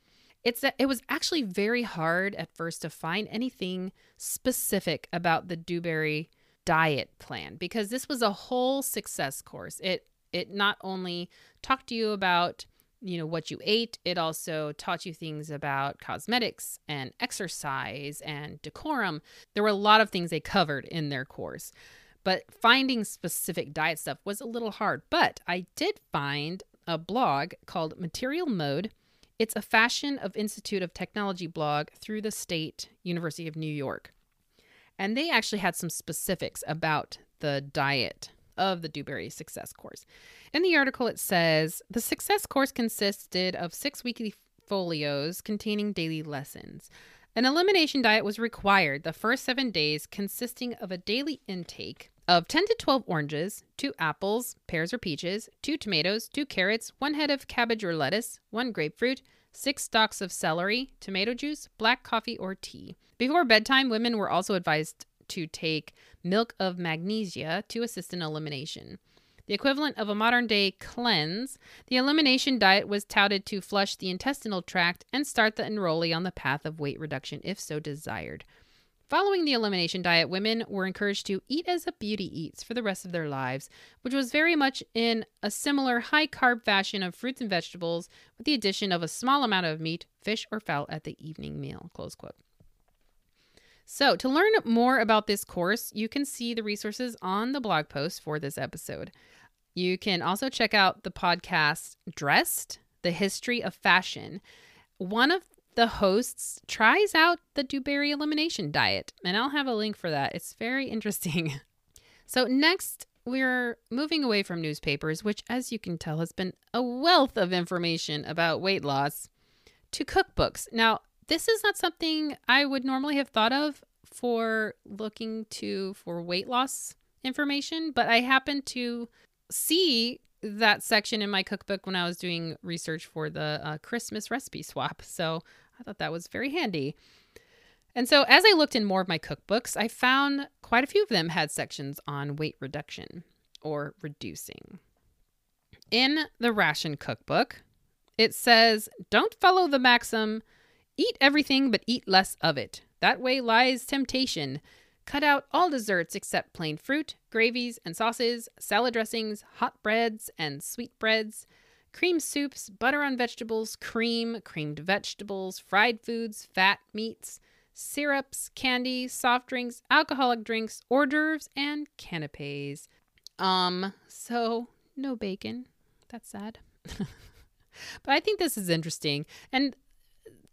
S1: It's that it was actually very hard at first to find anything specific about the DuBarry diet plan because this was a whole success course. It it not only talked to you about you know what you ate it also taught you things about cosmetics and exercise and decorum there were a lot of things they covered in their course but finding specific diet stuff was a little hard but i did find a blog called material mode it's a fashion of institute of technology blog through the state university of new york and they actually had some specifics about the diet of the DuBarry Success Course. In the article, it says the Success Course consisted of six weekly folios containing daily lessons. An elimination diet was required the first seven days, consisting of a daily intake of 10 to 12 oranges, two apples, pears or peaches, two tomatoes, two carrots, one head of cabbage or lettuce, one grapefruit, six stalks of celery, tomato juice, black coffee or tea. Before bedtime, women were also advised to take milk of magnesia to assist in elimination. The equivalent of a modern day cleanse, the elimination diet was touted to flush the intestinal tract and start the enrollee on the path of weight reduction if so desired. Following the elimination diet, women were encouraged to eat as a beauty eats for the rest of their lives, which was very much in a similar high carb fashion of fruits and vegetables, with the addition of a small amount of meat, fish, or fowl at the evening meal. Close quote. So, to learn more about this course, you can see the resources on the blog post for this episode. You can also check out the podcast Dressed, the History of Fashion. One of the hosts tries out the DuBarry elimination diet, and I'll have a link for that. It's very interesting. So, next, we're moving away from newspapers, which, as you can tell, has been a wealth of information about weight loss, to cookbooks. Now, this is not something I would normally have thought of for looking to for weight loss information, but I happened to see that section in my cookbook when I was doing research for the uh, Christmas recipe swap. So I thought that was very handy. And so as I looked in more of my cookbooks, I found quite a few of them had sections on weight reduction or reducing. In the ration cookbook, it says, don't follow the maxim Eat everything, but eat less of it. That way lies temptation. Cut out all desserts except plain fruit, gravies and sauces, salad dressings, hot breads and sweet breads, cream soups, butter on vegetables, cream, creamed vegetables, fried foods, fat meats, syrups, candy, soft drinks, alcoholic drinks, hors d'oeuvres, and canapes. Um, so no bacon. That's sad. but I think this is interesting. And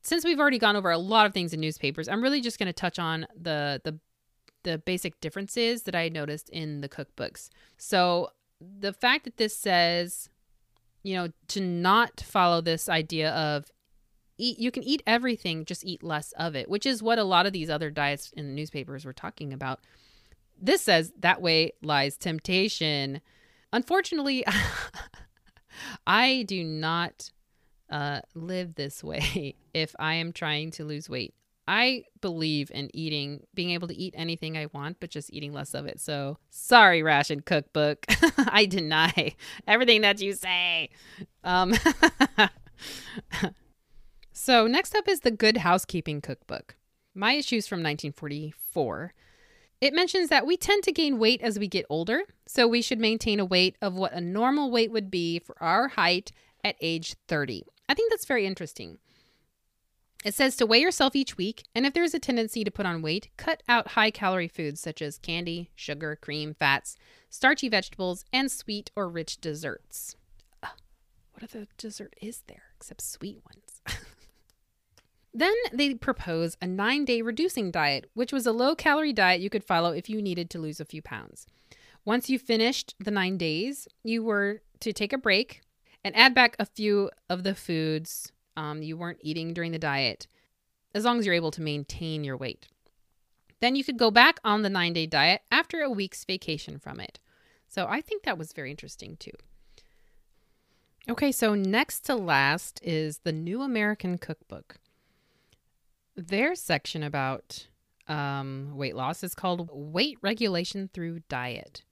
S1: since we've already gone over a lot of things in newspapers, I'm really just going to touch on the the the basic differences that I noticed in the cookbooks. So the fact that this says, you know, to not follow this idea of eat you can eat everything, just eat less of it, which is what a lot of these other diets in the newspapers were talking about. This says that way lies temptation. Unfortunately, I do not uh, live this way if I am trying to lose weight. I believe in eating, being able to eat anything I want, but just eating less of it. So sorry, ration cookbook. I deny everything that you say. Um, so next up is the Good Housekeeping Cookbook. My issues from 1944. It mentions that we tend to gain weight as we get older, so we should maintain a weight of what a normal weight would be for our height at age 30. I think that's very interesting. It says to weigh yourself each week, and if there's a tendency to put on weight, cut out high calorie foods such as candy, sugar, cream, fats, starchy vegetables, and sweet or rich desserts. Uh, what other dessert is there except sweet ones? then they propose a nine day reducing diet, which was a low calorie diet you could follow if you needed to lose a few pounds. Once you finished the nine days, you were to take a break, and add back a few of the foods um, you weren't eating during the diet, as long as you're able to maintain your weight. Then you could go back on the nine day diet after a week's vacation from it. So I think that was very interesting too. Okay, so next to last is the New American Cookbook. Their section about um, weight loss is called Weight Regulation Through Diet.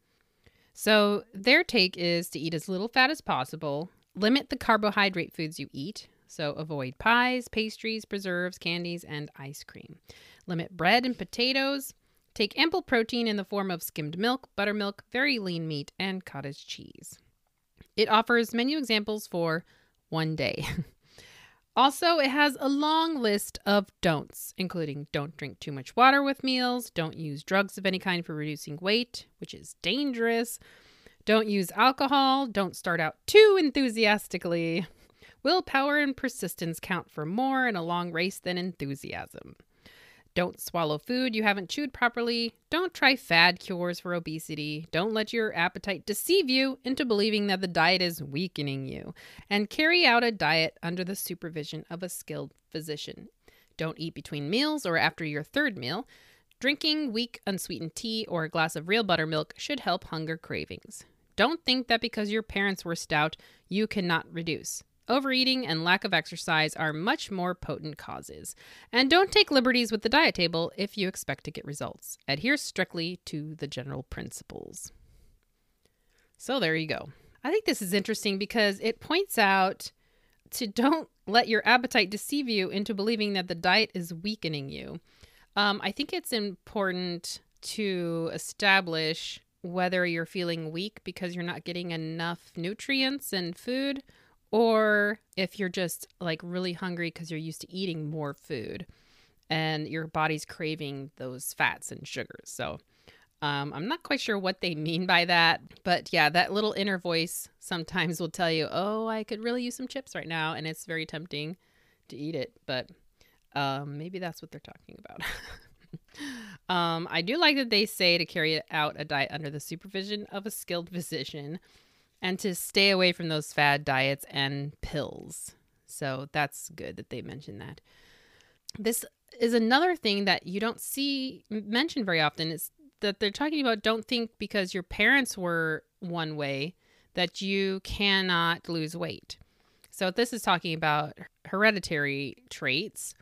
S1: So their take is to eat as little fat as possible, Limit the carbohydrate foods you eat. So avoid pies, pastries, preserves, candies, and ice cream. Limit bread and potatoes. Take ample protein in the form of skimmed milk, buttermilk, very lean meat, and cottage cheese. It offers menu examples for one day. also, it has a long list of don'ts, including don't drink too much water with meals, don't use drugs of any kind for reducing weight, which is dangerous, don't use alcohol, don't start out too enthusiastically. Willpower and persistence count for more in a long race than enthusiasm. Don't swallow food you haven't chewed properly. Don't try fad cures for obesity. Don't let your appetite deceive you into believing that the diet is weakening you. And carry out a diet under the supervision of a skilled physician. Don't eat between meals or after your third meal. Drinking weak, unsweetened tea or a glass of real buttermilk should help hunger cravings. Don't think that because your parents were stout, you cannot reduce. Overeating and lack of exercise are much more potent causes. And don't take liberties with the diet table if you expect to get results. Adhere strictly to the general principles. So there you go. I think this is interesting because it points out to don't let your appetite deceive you into believing that the diet is weakening you. Um, I think it's important to establish whether you're feeling weak because you're not getting enough nutrients and food or if you're just like really hungry because you're used to eating more food and your body's craving those fats and sugars. So um, I'm not quite sure what they mean by that, but yeah, that little inner voice sometimes will tell you, "Oh, I could really use some chips right now," and it's very tempting to eat it. But um, maybe that's what they're talking about. um, I do like that they say to carry out a diet under the supervision of a skilled physician and to stay away from those fad diets and pills. So that's good that they mentioned that. This is another thing that you don't see mentioned very often is that they're talking about don't think because your parents were one way that you cannot lose weight. So this is talking about hereditary traits.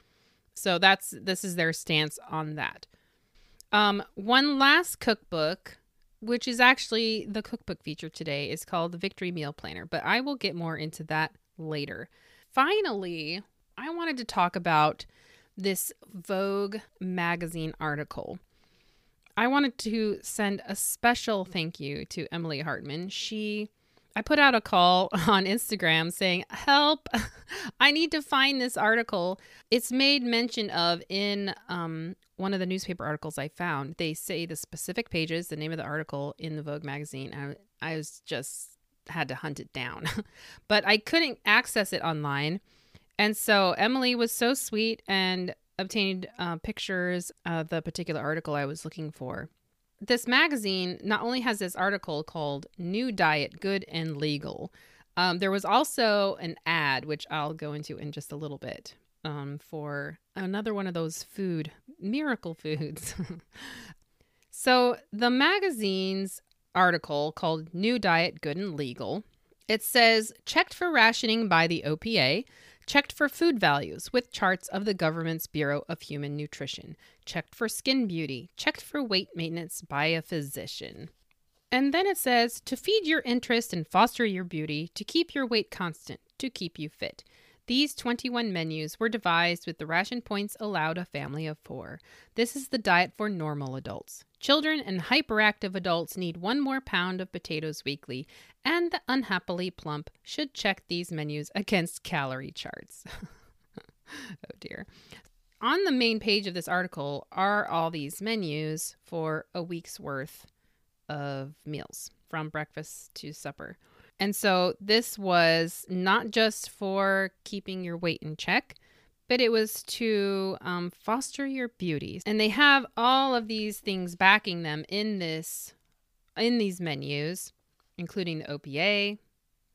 S1: So that's this is their stance on that. Um, one last cookbook which is actually the cookbook feature today, is called the Victory Meal Planner, but I will get more into that later. Finally, I wanted to talk about this Vogue magazine article. I wanted to send a special thank you to Emily Hartman. She I put out a call on Instagram saying, Help, I need to find this article. It's made mention of in um, one of the newspaper articles I found. They say the specific pages, the name of the article in the Vogue magazine. I, I was just had to hunt it down, but I couldn't access it online. And so Emily was so sweet and obtained uh, pictures of the particular article I was looking for this magazine not only has this article called New Diet Good and Legal, um, there was also an ad, which I'll go into in just a little bit, um, for another one of those food, miracle foods. so the magazine's article called New Diet Good and Legal, it says checked for rationing by the OPA, checked for food values with charts of the government's Bureau of Human Nutrition, checked for skin beauty, checked for weight maintenance by a physician. And then it says to feed your interest and foster your beauty, to keep your weight constant, to keep you fit. These 21 menus were devised with the ration points allowed a family of four. This is the diet for normal adults. Children and hyperactive adults need one more pound of potatoes weekly, and the unhappily plump should check these menus against calorie charts. oh dear. On the main page of this article are all these menus for a week's worth of meals from breakfast to supper. And so this was not just for keeping your weight in check, but it was to um, foster your beauty. And they have all of these things backing them in this, in these menus, including the OPA,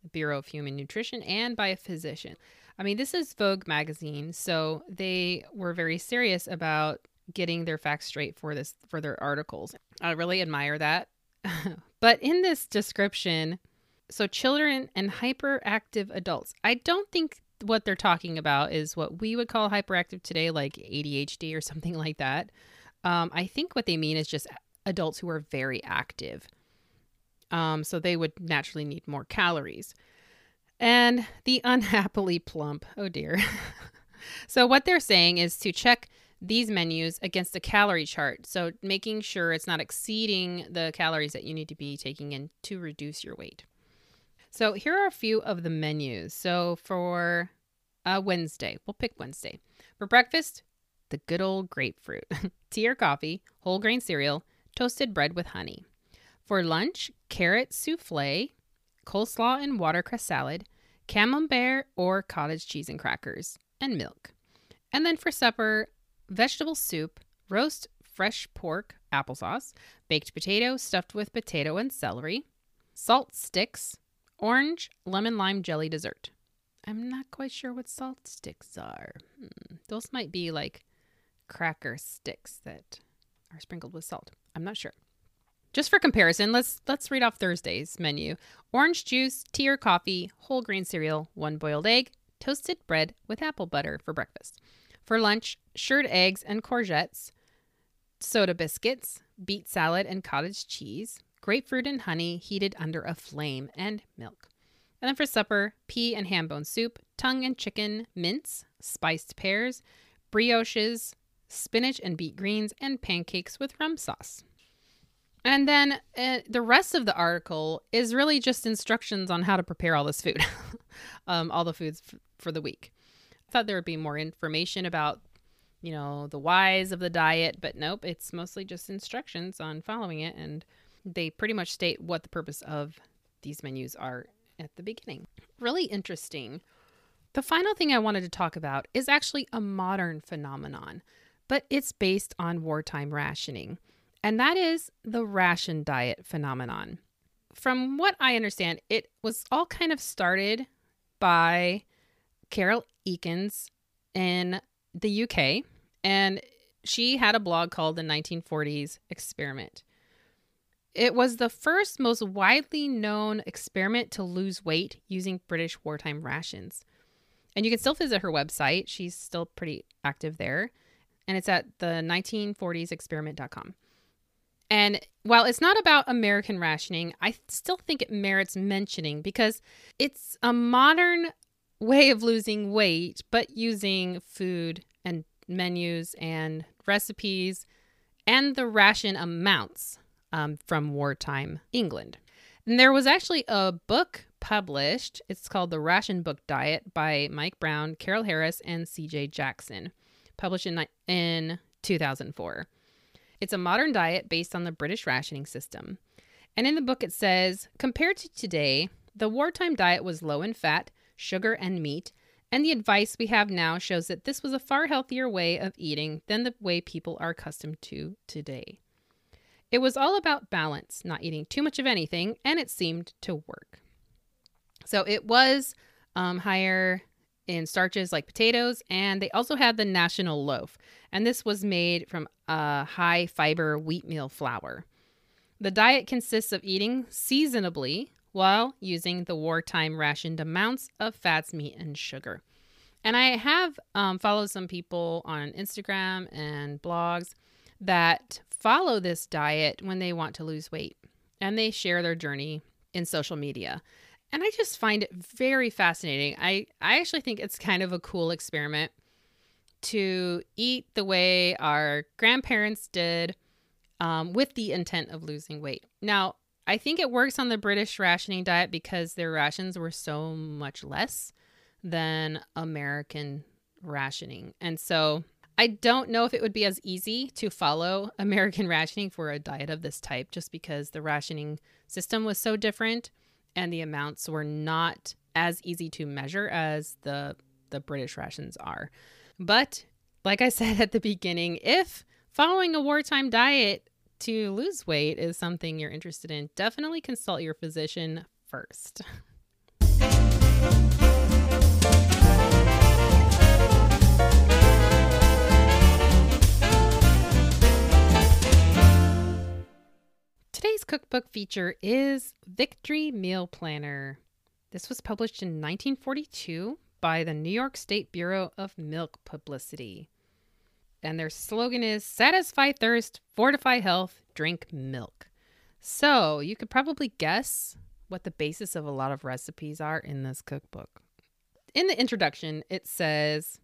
S1: the Bureau of Human Nutrition, and by a physician. I mean, this is Vogue magazine, so they were very serious about getting their facts straight for this for their articles. I really admire that. but in this description, so children and hyperactive adults. I don't think what they're talking about is what we would call hyperactive today, like ADHD or something like that. Um, I think what they mean is just adults who are very active. Um, so they would naturally need more calories. And the unhappily plump. Oh dear. so what they're saying is to check these menus against a calorie chart. So making sure it's not exceeding the calories that you need to be taking in to reduce your weight. So here are a few of the menus. So for uh, Wednesday, we'll pick Wednesday. For breakfast, the good old grapefruit, tea or coffee, whole grain cereal, toasted bread with honey. For lunch, carrot souffle, coleslaw and watercress salad, camembert or cottage cheese and crackers, and milk. And then for supper, vegetable soup, roast fresh pork, applesauce, baked potato stuffed with potato and celery, salt sticks, orange lemon lime jelly dessert. I'm not quite sure what salt sticks are. Hmm. Those might be like cracker sticks that are sprinkled with salt. I'm not sure. Just for comparison, let's let's read off Thursday's menu. Orange juice, tea or coffee, whole grain cereal, one boiled egg, toasted bread with apple butter for breakfast. For lunch, shirred eggs and courgettes, soda biscuits, beet salad and cottage cheese, grapefruit and honey heated under a flame, and milk. And then for supper, pea and ham bone soup, tongue and chicken mince, spiced pears, brioches, spinach and beet greens, and pancakes with rum sauce. And then uh, the rest of the article is really just instructions on how to prepare all this food, um, all the foods f- for the week. I thought there would be more information about, you know, the whys of the diet, but nope, it's mostly just instructions on following it. And they pretty much state what the purpose of these menus are at the beginning. Really interesting. The final thing I wanted to talk about is actually a modern phenomenon, but it's based on wartime rationing and that is the ration diet phenomenon. From what I understand, it was all kind of started by Carol Ekins in the UK, and she had a blog called the 1940s Experiment. It was the first, most widely known experiment to lose weight using British wartime rations. And you can still visit her website. She's still pretty active there. And it's at the 1940sexperiment.com. And while it's not about American rationing, I still think it merits mentioning because it's a modern way of losing weight, but using food and menus and recipes and the ration amounts um, from wartime England. And there was actually a book published. It's called The Ration Book Diet by Mike Brown, Carol Harris, and CJ Jackson, published in, in 2004. It's a modern diet based on the British rationing system. And in the book, it says compared to today, the wartime diet was low in fat, sugar, and meat, and the advice we have now shows that this was a far healthier way of eating than the way people are accustomed to today. It was all about balance, not eating too much of anything, and it seemed to work. So it was um, higher in starches like potatoes, and they also had the national loaf, and this was made from a high fiber wheatmeal flour. The diet consists of eating seasonably while using the wartime rationed amounts of fats, meat, and sugar. And I have um, followed some people on Instagram and blogs that follow this diet when they want to lose weight, and they share their journey in social media. And I just find it very fascinating. I, I actually think it's kind of a cool experiment to eat the way our grandparents did um, with the intent of losing weight. Now, I think it works on the British rationing diet because their rations were so much less than American rationing. And so I don't know if it would be as easy to follow American rationing for a diet of this type just because the rationing system was so different and the amounts were not as easy to measure as the the British rations are. But like I said at the beginning, if following a wartime diet to lose weight is something you're interested in, definitely consult your physician first. Today's cookbook feature is Victory Meal Planner. This was published in 1942 by the New York State Bureau of Milk Publicity. And their slogan is Satisfy Thirst, Fortify Health, Drink Milk. So you could probably guess what the basis of a lot of recipes are in this cookbook. In the introduction, it says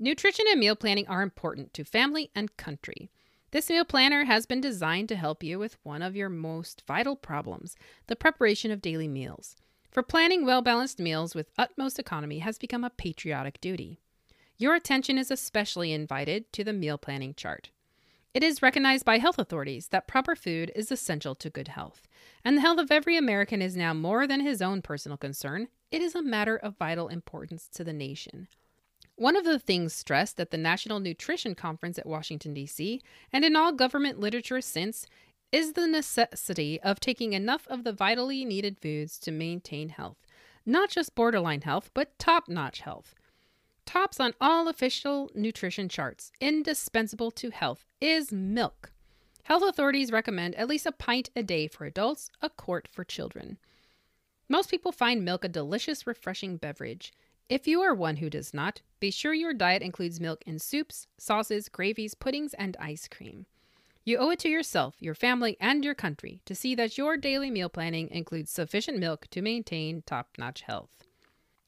S1: Nutrition and meal planning are important to family and country. This meal planner has been designed to help you with one of your most vital problems the preparation of daily meals. For planning well balanced meals with utmost economy has become a patriotic duty. Your attention is especially invited to the meal planning chart. It is recognized by health authorities that proper food is essential to good health, and the health of every American is now more than his own personal concern. It is a matter of vital importance to the nation. One of the things stressed at the National Nutrition Conference at Washington, D.C., and in all government literature since, is the necessity of taking enough of the vitally needed foods to maintain health. Not just borderline health, but top notch health. Tops on all official nutrition charts, indispensable to health, is milk. Health authorities recommend at least a pint a day for adults, a quart for children. Most people find milk a delicious, refreshing beverage. If you are one who does not, be sure your diet includes milk in soups, sauces, gravies, puddings, and ice cream. You owe it to yourself, your family, and your country to see that your daily meal planning includes sufficient milk to maintain top notch health.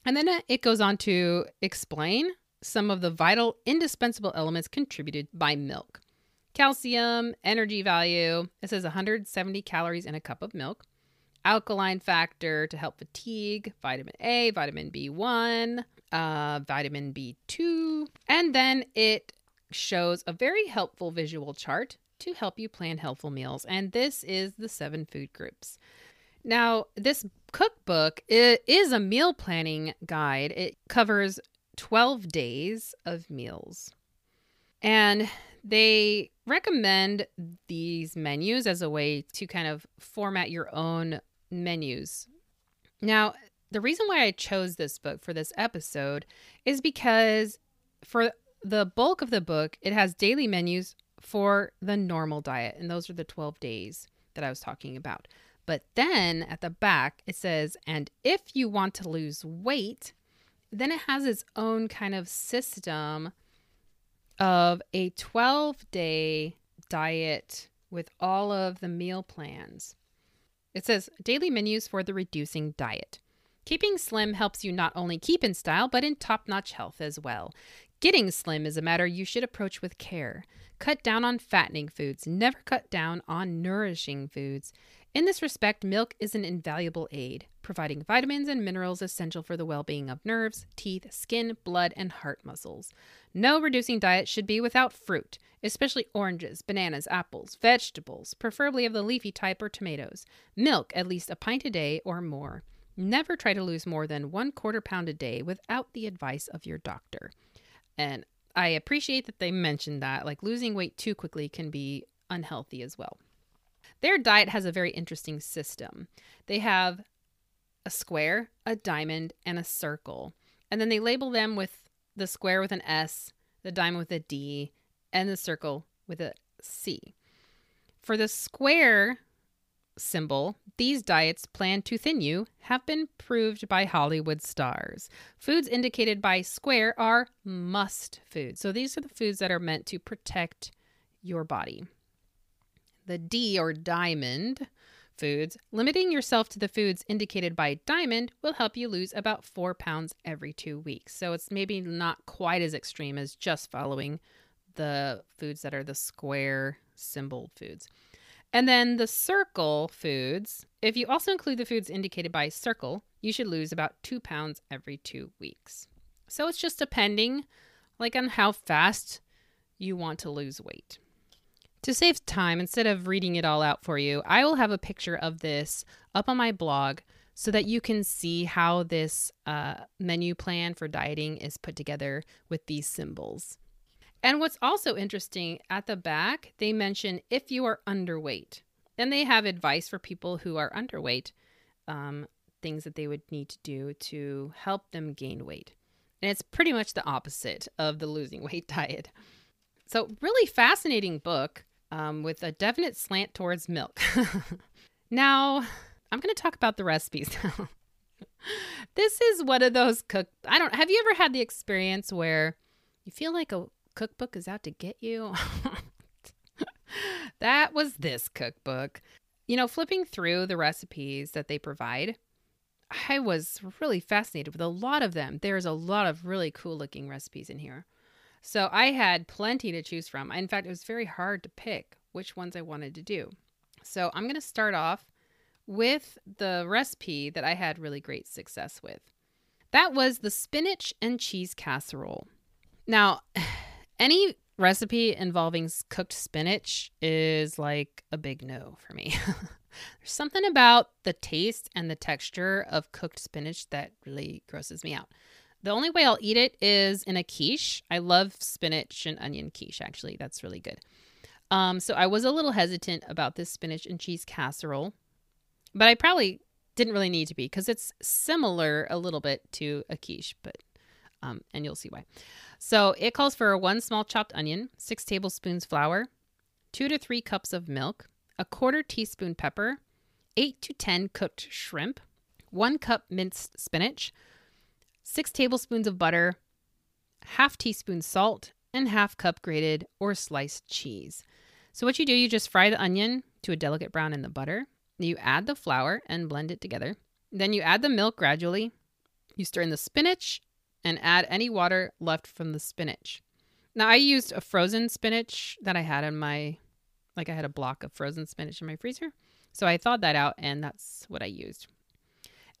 S1: And then uh, it goes on to explain some of the vital, indispensable elements contributed by milk calcium, energy value. It says 170 calories in a cup of milk, alkaline factor to help fatigue, vitamin A, vitamin B1, uh, vitamin B2. And then it shows a very helpful visual chart to help you plan healthful meals. And this is the seven food groups. Now, this cookbook is a meal planning guide. It covers 12 days of meals. And they recommend these menus as a way to kind of format your own menus. Now, the reason why I chose this book for this episode is because for the bulk of the book, it has daily menus for the normal diet, and those are the 12 days that I was talking about. But then at the back, it says, and if you want to lose weight, then it has its own kind of system of a 12 day diet with all of the meal plans. It says daily menus for the reducing diet. Keeping slim helps you not only keep in style, but in top notch health as well. Getting slim is a matter you should approach with care. Cut down on fattening foods, never cut down on nourishing foods. In this respect, milk is an invaluable aid, providing vitamins and minerals essential for the well being of nerves, teeth, skin, blood, and heart muscles. No reducing diet should be without fruit, especially oranges, bananas, apples, vegetables, preferably of the leafy type or tomatoes. Milk, at least a pint a day or more. Never try to lose more than one quarter pound a day without the advice of your doctor. And I appreciate that they mentioned that. Like losing weight too quickly can be unhealthy as well. Their diet has a very interesting system. They have a square, a diamond, and a circle. And then they label them with the square with an S, the diamond with a D, and the circle with a C. For the square symbol, these diets planned to thin you have been proved by Hollywood stars. Foods indicated by square are must foods. So these are the foods that are meant to protect your body. The D or diamond foods, limiting yourself to the foods indicated by diamond will help you lose about four pounds every two weeks. So it's maybe not quite as extreme as just following the foods that are the square symbol foods. And then the circle foods, if you also include the foods indicated by circle, you should lose about two pounds every two weeks. So it's just depending like on how fast you want to lose weight. To save time, instead of reading it all out for you, I will have a picture of this up on my blog so that you can see how this uh, menu plan for dieting is put together with these symbols. And what's also interesting at the back, they mention if you are underweight. Then they have advice for people who are underweight, um, things that they would need to do to help them gain weight. And it's pretty much the opposite of the losing weight diet. So, really fascinating book um, with a definite slant towards milk. now, I'm going to talk about the recipes now. this is one of those cook. I don't. Have you ever had the experience where you feel like a cookbook is out to get you? that was this cookbook. You know, flipping through the recipes that they provide, I was really fascinated with a lot of them. There's a lot of really cool looking recipes in here. So I had plenty to choose from. In fact, it was very hard to pick which ones I wanted to do. So I'm going to start off with the recipe that I had really great success with. That was the spinach and cheese casserole. Now, any recipe involving cooked spinach is like a big no for me. There's something about the taste and the texture of cooked spinach that really grosses me out. The only way I'll eat it is in a quiche. I love spinach and onion quiche, actually. That's really good. Um, so I was a little hesitant about this spinach and cheese casserole, but I probably didn't really need to be because it's similar a little bit to a quiche, but um, and you'll see why. So it calls for one small chopped onion, six tablespoons flour, two to three cups of milk, a quarter teaspoon pepper, eight to 10 cooked shrimp, one cup minced spinach, six tablespoons of butter, half teaspoon salt, and half cup grated or sliced cheese. So, what you do, you just fry the onion to a delicate brown in the butter. You add the flour and blend it together. Then you add the milk gradually. You stir in the spinach and add any water left from the spinach. Now, I used a frozen spinach that I had in my, like I had a block of frozen spinach in my freezer. So I thawed that out and that's what I used.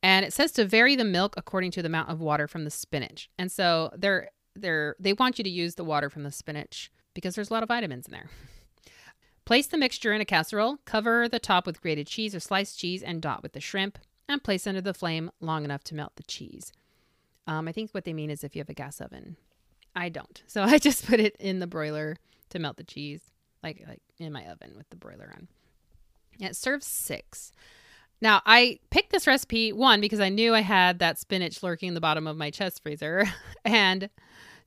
S1: And it says to vary the milk according to the amount of water from the spinach. And so they're they're they want you to use the water from the spinach because there's a lot of vitamins in there. Place the mixture in a casserole, cover the top with grated cheese or sliced cheese, and dot with the shrimp, and place under the flame long enough to melt the cheese. Um, I think what they mean is if you have a gas oven. I don't. So I just put it in the broiler to melt the cheese, like like in my oven with the broiler on. And it serves six. Now I picked this recipe one because I knew I had that spinach lurking in the bottom of my chest freezer, and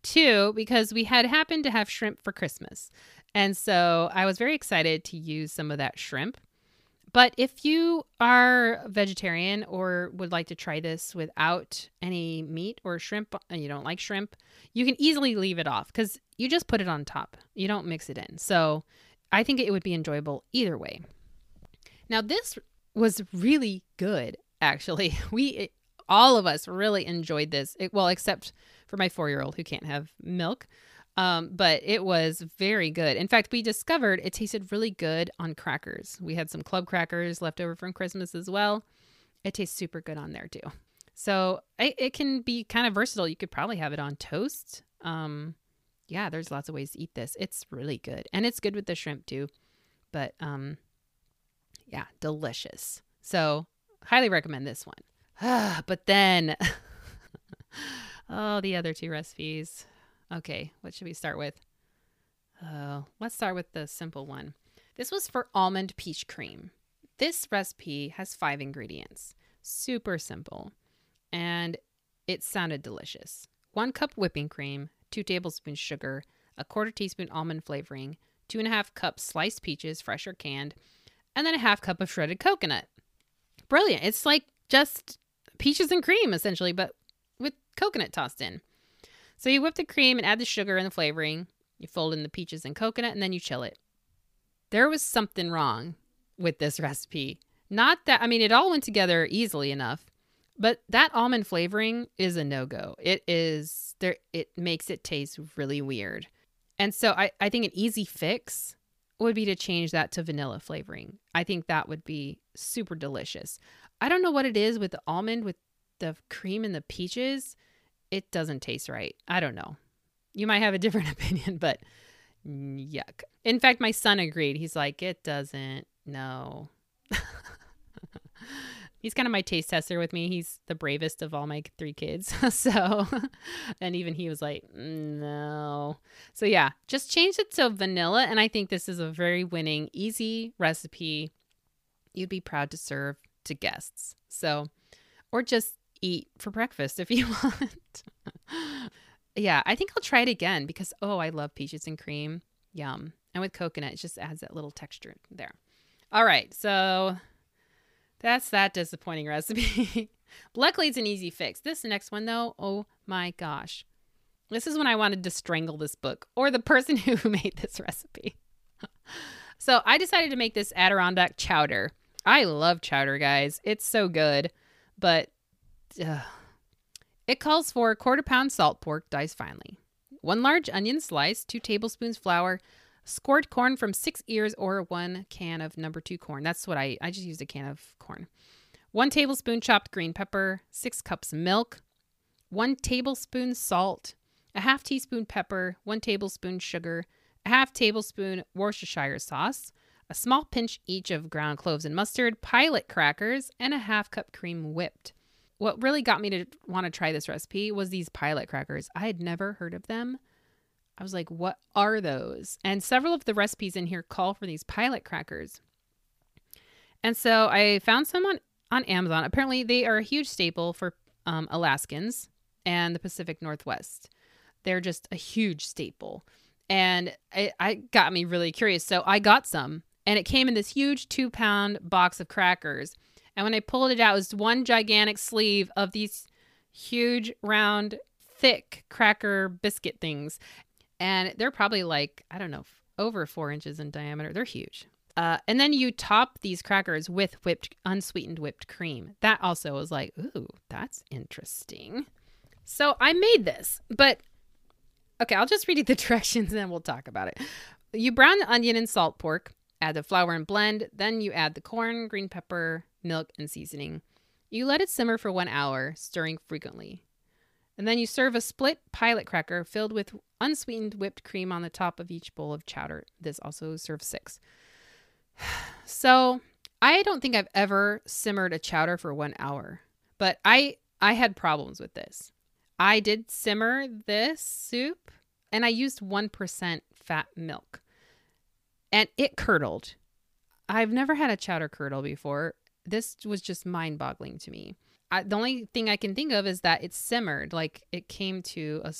S1: two because we had happened to have shrimp for Christmas, and so I was very excited to use some of that shrimp. But if you are vegetarian or would like to try this without any meat or shrimp and you don't like shrimp, you can easily leave it off because you just put it on top. You don't mix it in. So I think it would be enjoyable either way. Now, this was really good, actually. We, all of us really enjoyed this. It, well, except for my four year old who can't have milk. Um, but it was very good. In fact, we discovered it tasted really good on crackers. We had some club crackers left over from Christmas as well. It tastes super good on there too. So it, it can be kind of versatile. You could probably have it on toast. Um, yeah, there's lots of ways to eat this. It's really good, and it's good with the shrimp too. But um, yeah, delicious. So highly recommend this one. but then, oh, the other two recipes. Okay, what should we start with? Uh, let's start with the simple one. This was for almond peach cream. This recipe has five ingredients. Super simple. And it sounded delicious. One cup whipping cream, two tablespoons sugar, a quarter teaspoon almond flavoring, two and a half cups sliced peaches, fresh or canned, and then a half cup of shredded coconut. Brilliant. It's like just peaches and cream, essentially, but with coconut tossed in. So you whip the cream and add the sugar and the flavoring. You fold in the peaches and coconut and then you chill it. There was something wrong with this recipe. Not that, I mean, it all went together easily enough, but that almond flavoring is a no go. It is, there, it makes it taste really weird. And so I, I think an easy fix would be to change that to vanilla flavoring. I think that would be super delicious. I don't know what it is with the almond, with the cream and the peaches it doesn't taste right. I don't know. You might have a different opinion, but yuck. In fact, my son agreed. He's like, it doesn't. No. He's kind of my taste tester with me. He's the bravest of all my three kids. so, and even he was like, no. So, yeah, just change it to vanilla. And I think this is a very winning, easy recipe you'd be proud to serve to guests. So, or just eat for breakfast if you want. yeah, I think I'll try it again because, oh, I love peaches and cream. Yum. And with coconut, it just adds that little texture there. All right, so that's that disappointing recipe. Luckily, it's an easy fix. This next one, though, oh my gosh. This is when I wanted to strangle this book or the person who made this recipe. so I decided to make this Adirondack chowder. I love chowder, guys. It's so good. But uh, it calls for a quarter pound salt pork diced finely, one large onion slice, two tablespoons flour, scored corn from six ears or one can of number two corn. That's what I, I just used a can of corn. One tablespoon chopped green pepper, six cups milk, one tablespoon salt, a half teaspoon pepper, one tablespoon sugar, a half tablespoon Worcestershire sauce, a small pinch each of ground cloves and mustard, pilot crackers, and a half cup cream whipped. What really got me to want to try this recipe was these pilot crackers. I had never heard of them. I was like, what are those? And several of the recipes in here call for these pilot crackers. And so I found some on, on Amazon. Apparently, they are a huge staple for um, Alaskans and the Pacific Northwest. They're just a huge staple. And it, it got me really curious. So I got some, and it came in this huge two pound box of crackers. And when I pulled it out, it was one gigantic sleeve of these huge, round, thick cracker biscuit things and they're probably like I don't know over four inches in diameter. They're huge. Uh, and then you top these crackers with whipped, unsweetened whipped cream. That also was like, ooh, that's interesting. So I made this, but okay, I'll just read you the directions and then we'll talk about it. You brown the onion and salt pork, add the flour and blend, then you add the corn, green pepper, milk, and seasoning. You let it simmer for one hour, stirring frequently. And then you serve a split pilot cracker filled with unsweetened whipped cream on the top of each bowl of chowder. This also serves six. So I don't think I've ever simmered a chowder for one hour, but I I had problems with this. I did simmer this soup and I used 1% fat milk and it curdled. I've never had a chowder curdle before. This was just mind boggling to me. I, the only thing I can think of is that it simmered, like it came to a,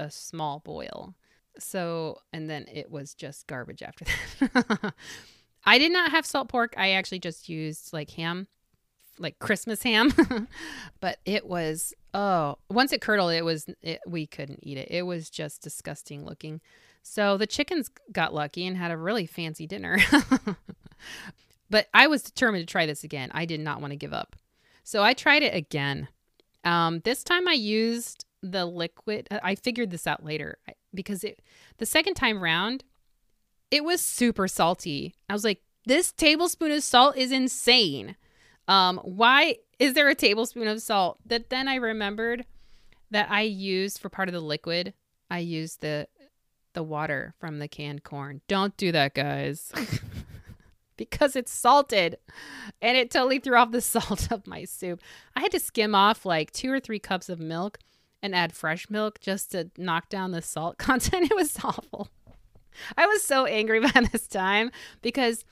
S1: a small boil. So, and then it was just garbage after that. I did not have salt pork. I actually just used like ham, like Christmas ham. but it was, oh, once it curdled, it was, it, we couldn't eat it. It was just disgusting looking. So the chickens got lucky and had a really fancy dinner. but I was determined to try this again. I did not want to give up. So I tried it again. Um, this time I used the liquid. I figured this out later because it the second time round, it was super salty. I was like, this tablespoon of salt is insane. Um, why is there a tablespoon of salt? That then I remembered that I used for part of the liquid. I used the the water from the canned corn. Don't do that, guys. because it's salted and it totally threw off the salt of my soup. I had to skim off like two or three cups of milk and add fresh milk just to knock down the salt content. It was awful. I was so angry by this time because,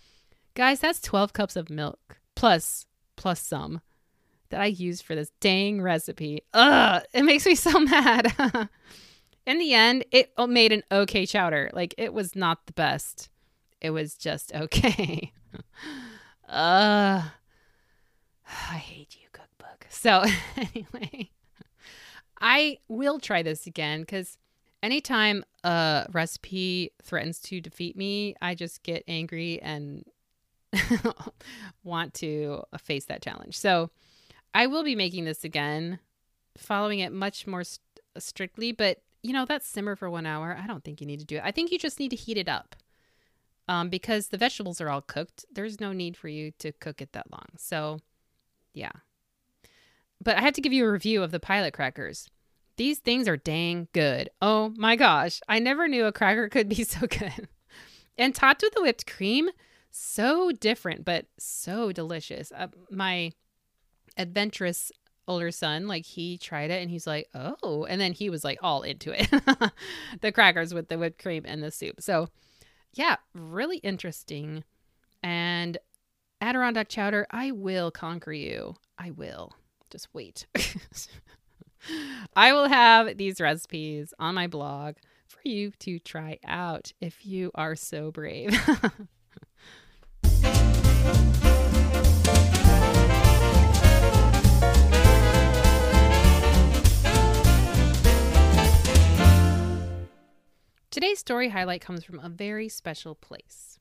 S1: guys, that's 12 cups of milk plus plus some that I used for this dang recipe. Ugh, it makes me so mad. In the end, it made an okay chowder. Like it was not the best. It was just okay. uh I hate you, cookbook. So anyway, I will try this again because anytime a recipe threatens to defeat me, I just get angry and want to face that challenge. So I will be making this again, following it much more st- strictly. But you know, that simmer for one hour, I don't think you need to do it. I think you just need to heat it up um, because the vegetables are all cooked. There's no need for you to cook it that long. So, yeah. But I have to give you a review of the pilot crackers. These things are dang good. Oh my gosh. I never knew a cracker could be so good. and topped with the whipped cream, so different, but so delicious. Uh, my adventurous older son, like he tried it and he's like, oh, and then he was like all into it. the crackers with the whipped cream and the soup. So, yeah, really interesting. And Adirondack chowder, I will conquer you. I will. Just wait. I will have these recipes on my blog for you to try out if you are so brave. Today's story highlight comes from a very special place.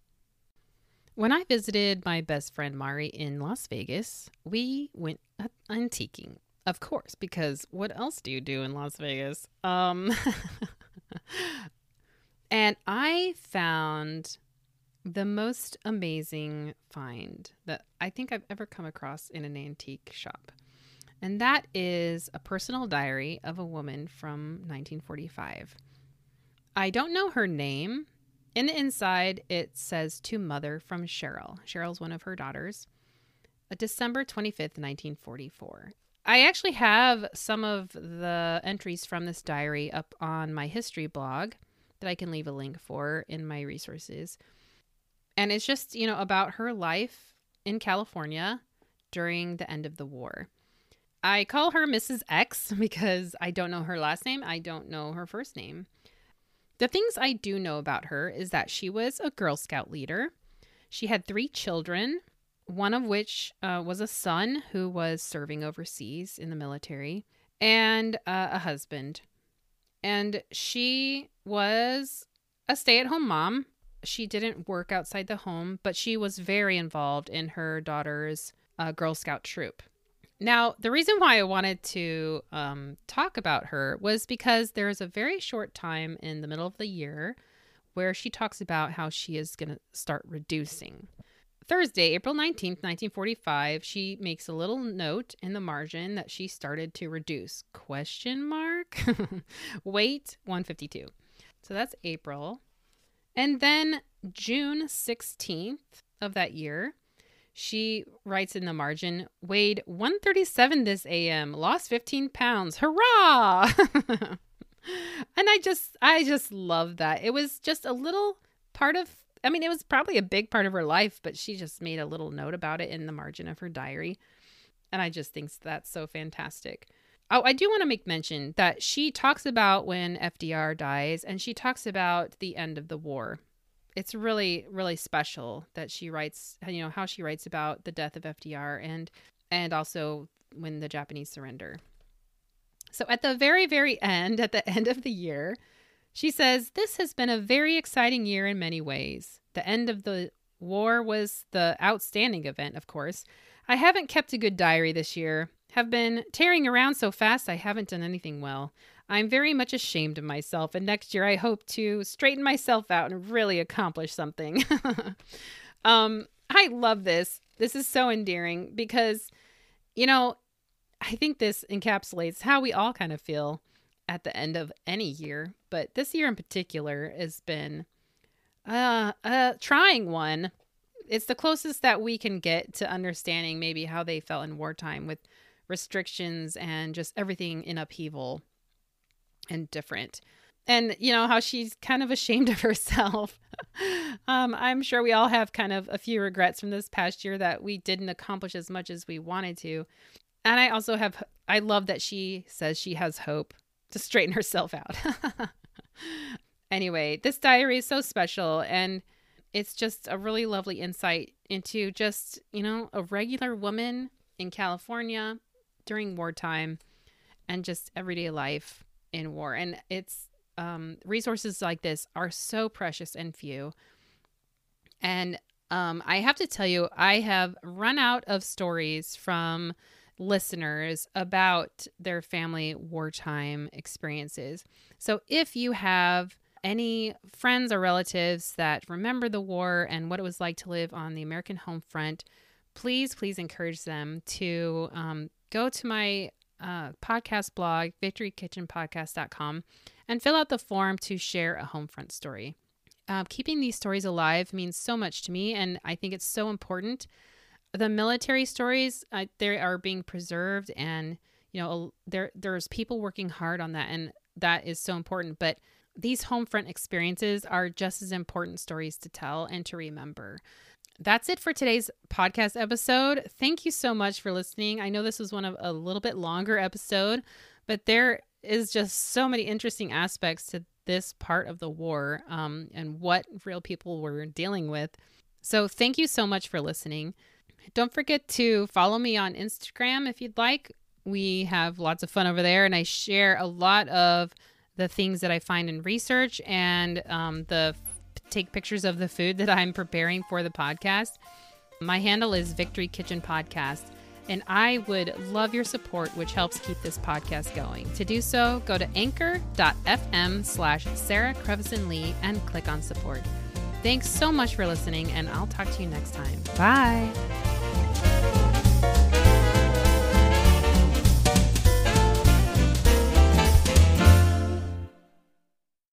S1: When I visited my best friend Mari in Las Vegas, we went antiquing, of course, because what else do you do in Las Vegas? Um, And I found the most amazing find that I think I've ever come across in an antique shop. And that is a personal diary of a woman from 1945. I don't know her name. In the inside, it says to mother from Cheryl. Cheryl's one of her daughters. A December 25th, 1944. I actually have some of the entries from this diary up on my history blog that I can leave a link for in my resources. And it's just, you know, about her life in California during the end of the war. I call her Mrs. X because I don't know her last name. I don't know her first name. The things I do know about her is that she was a Girl Scout leader. She had three children, one of which uh, was a son who was serving overseas in the military, and uh, a husband. And she was a stay at home mom. She didn't work outside the home, but she was very involved in her daughter's uh, Girl Scout troop. Now, the reason why I wanted to um, talk about her was because there is a very short time in the middle of the year where she talks about how she is going to start reducing. Thursday, April 19th, 1945, she makes a little note in the margin that she started to reduce. Question mark? Weight 152. So that's April. And then June 16th of that year, she writes in the margin, weighed 137 this AM, lost 15 pounds. Hurrah! and I just I just love that. It was just a little part of I mean, it was probably a big part of her life, but she just made a little note about it in the margin of her diary. And I just think that's so fantastic. Oh, I do want to make mention that she talks about when FDR dies and she talks about the end of the war it's really really special that she writes you know how she writes about the death of FDR and and also when the Japanese surrender. So at the very very end at the end of the year, she says this has been a very exciting year in many ways. The end of the war was the outstanding event, of course. I haven't kept a good diary this year. Have been tearing around so fast I haven't done anything well. I'm very much ashamed of myself, and next year I hope to straighten myself out and really accomplish something. um, I love this. This is so endearing because, you know, I think this encapsulates how we all kind of feel at the end of any year, but this year in particular has been uh, a trying one. It's the closest that we can get to understanding maybe how they felt in wartime with restrictions and just everything in upheaval and different. And you know how she's kind of ashamed of herself. um, I'm sure we all have kind of a few regrets from this past year that we didn't accomplish as much as we wanted to. And I also have, I love that she says she has hope to straighten herself out. anyway, this diary is so special and it's just a really lovely insight into just, you know, a regular woman in California during wartime and just everyday life in war. And it's um, resources like this are so precious and few. And um, I have to tell you, I have run out of stories from listeners about their family wartime experiences. So if you have any friends or relatives that remember the war and what it was like to live on the American home front, please, please encourage them to um, go to my uh, podcast blog, victorykitchenpodcast.com, and fill out the form to share a homefront story. Uh, keeping these stories alive means so much to me, and I think it's so important. The military stories, uh, they are being preserved, and you know, there there's people working hard on that, and that is so important. But these homefront experiences are just as important stories to tell and to remember that's it for today's podcast episode. Thank you so much for listening. I know this was one of a little bit longer episode, but there is just so many interesting aspects to this part of the war um, and what real people were dealing with. So, thank you so much for listening. Don't forget to follow me on Instagram if you'd like. We have lots of fun over there, and I share a lot of the things that I find in research and um, the take pictures of the food that I'm preparing for the podcast. My handle is Victory Kitchen Podcast. and I would love your support, which helps keep this podcast going. To do so, go to anchor.fm slash Sarah Crevison Lee and click on support. Thanks so much for listening, and I'll talk to you next time. Bye.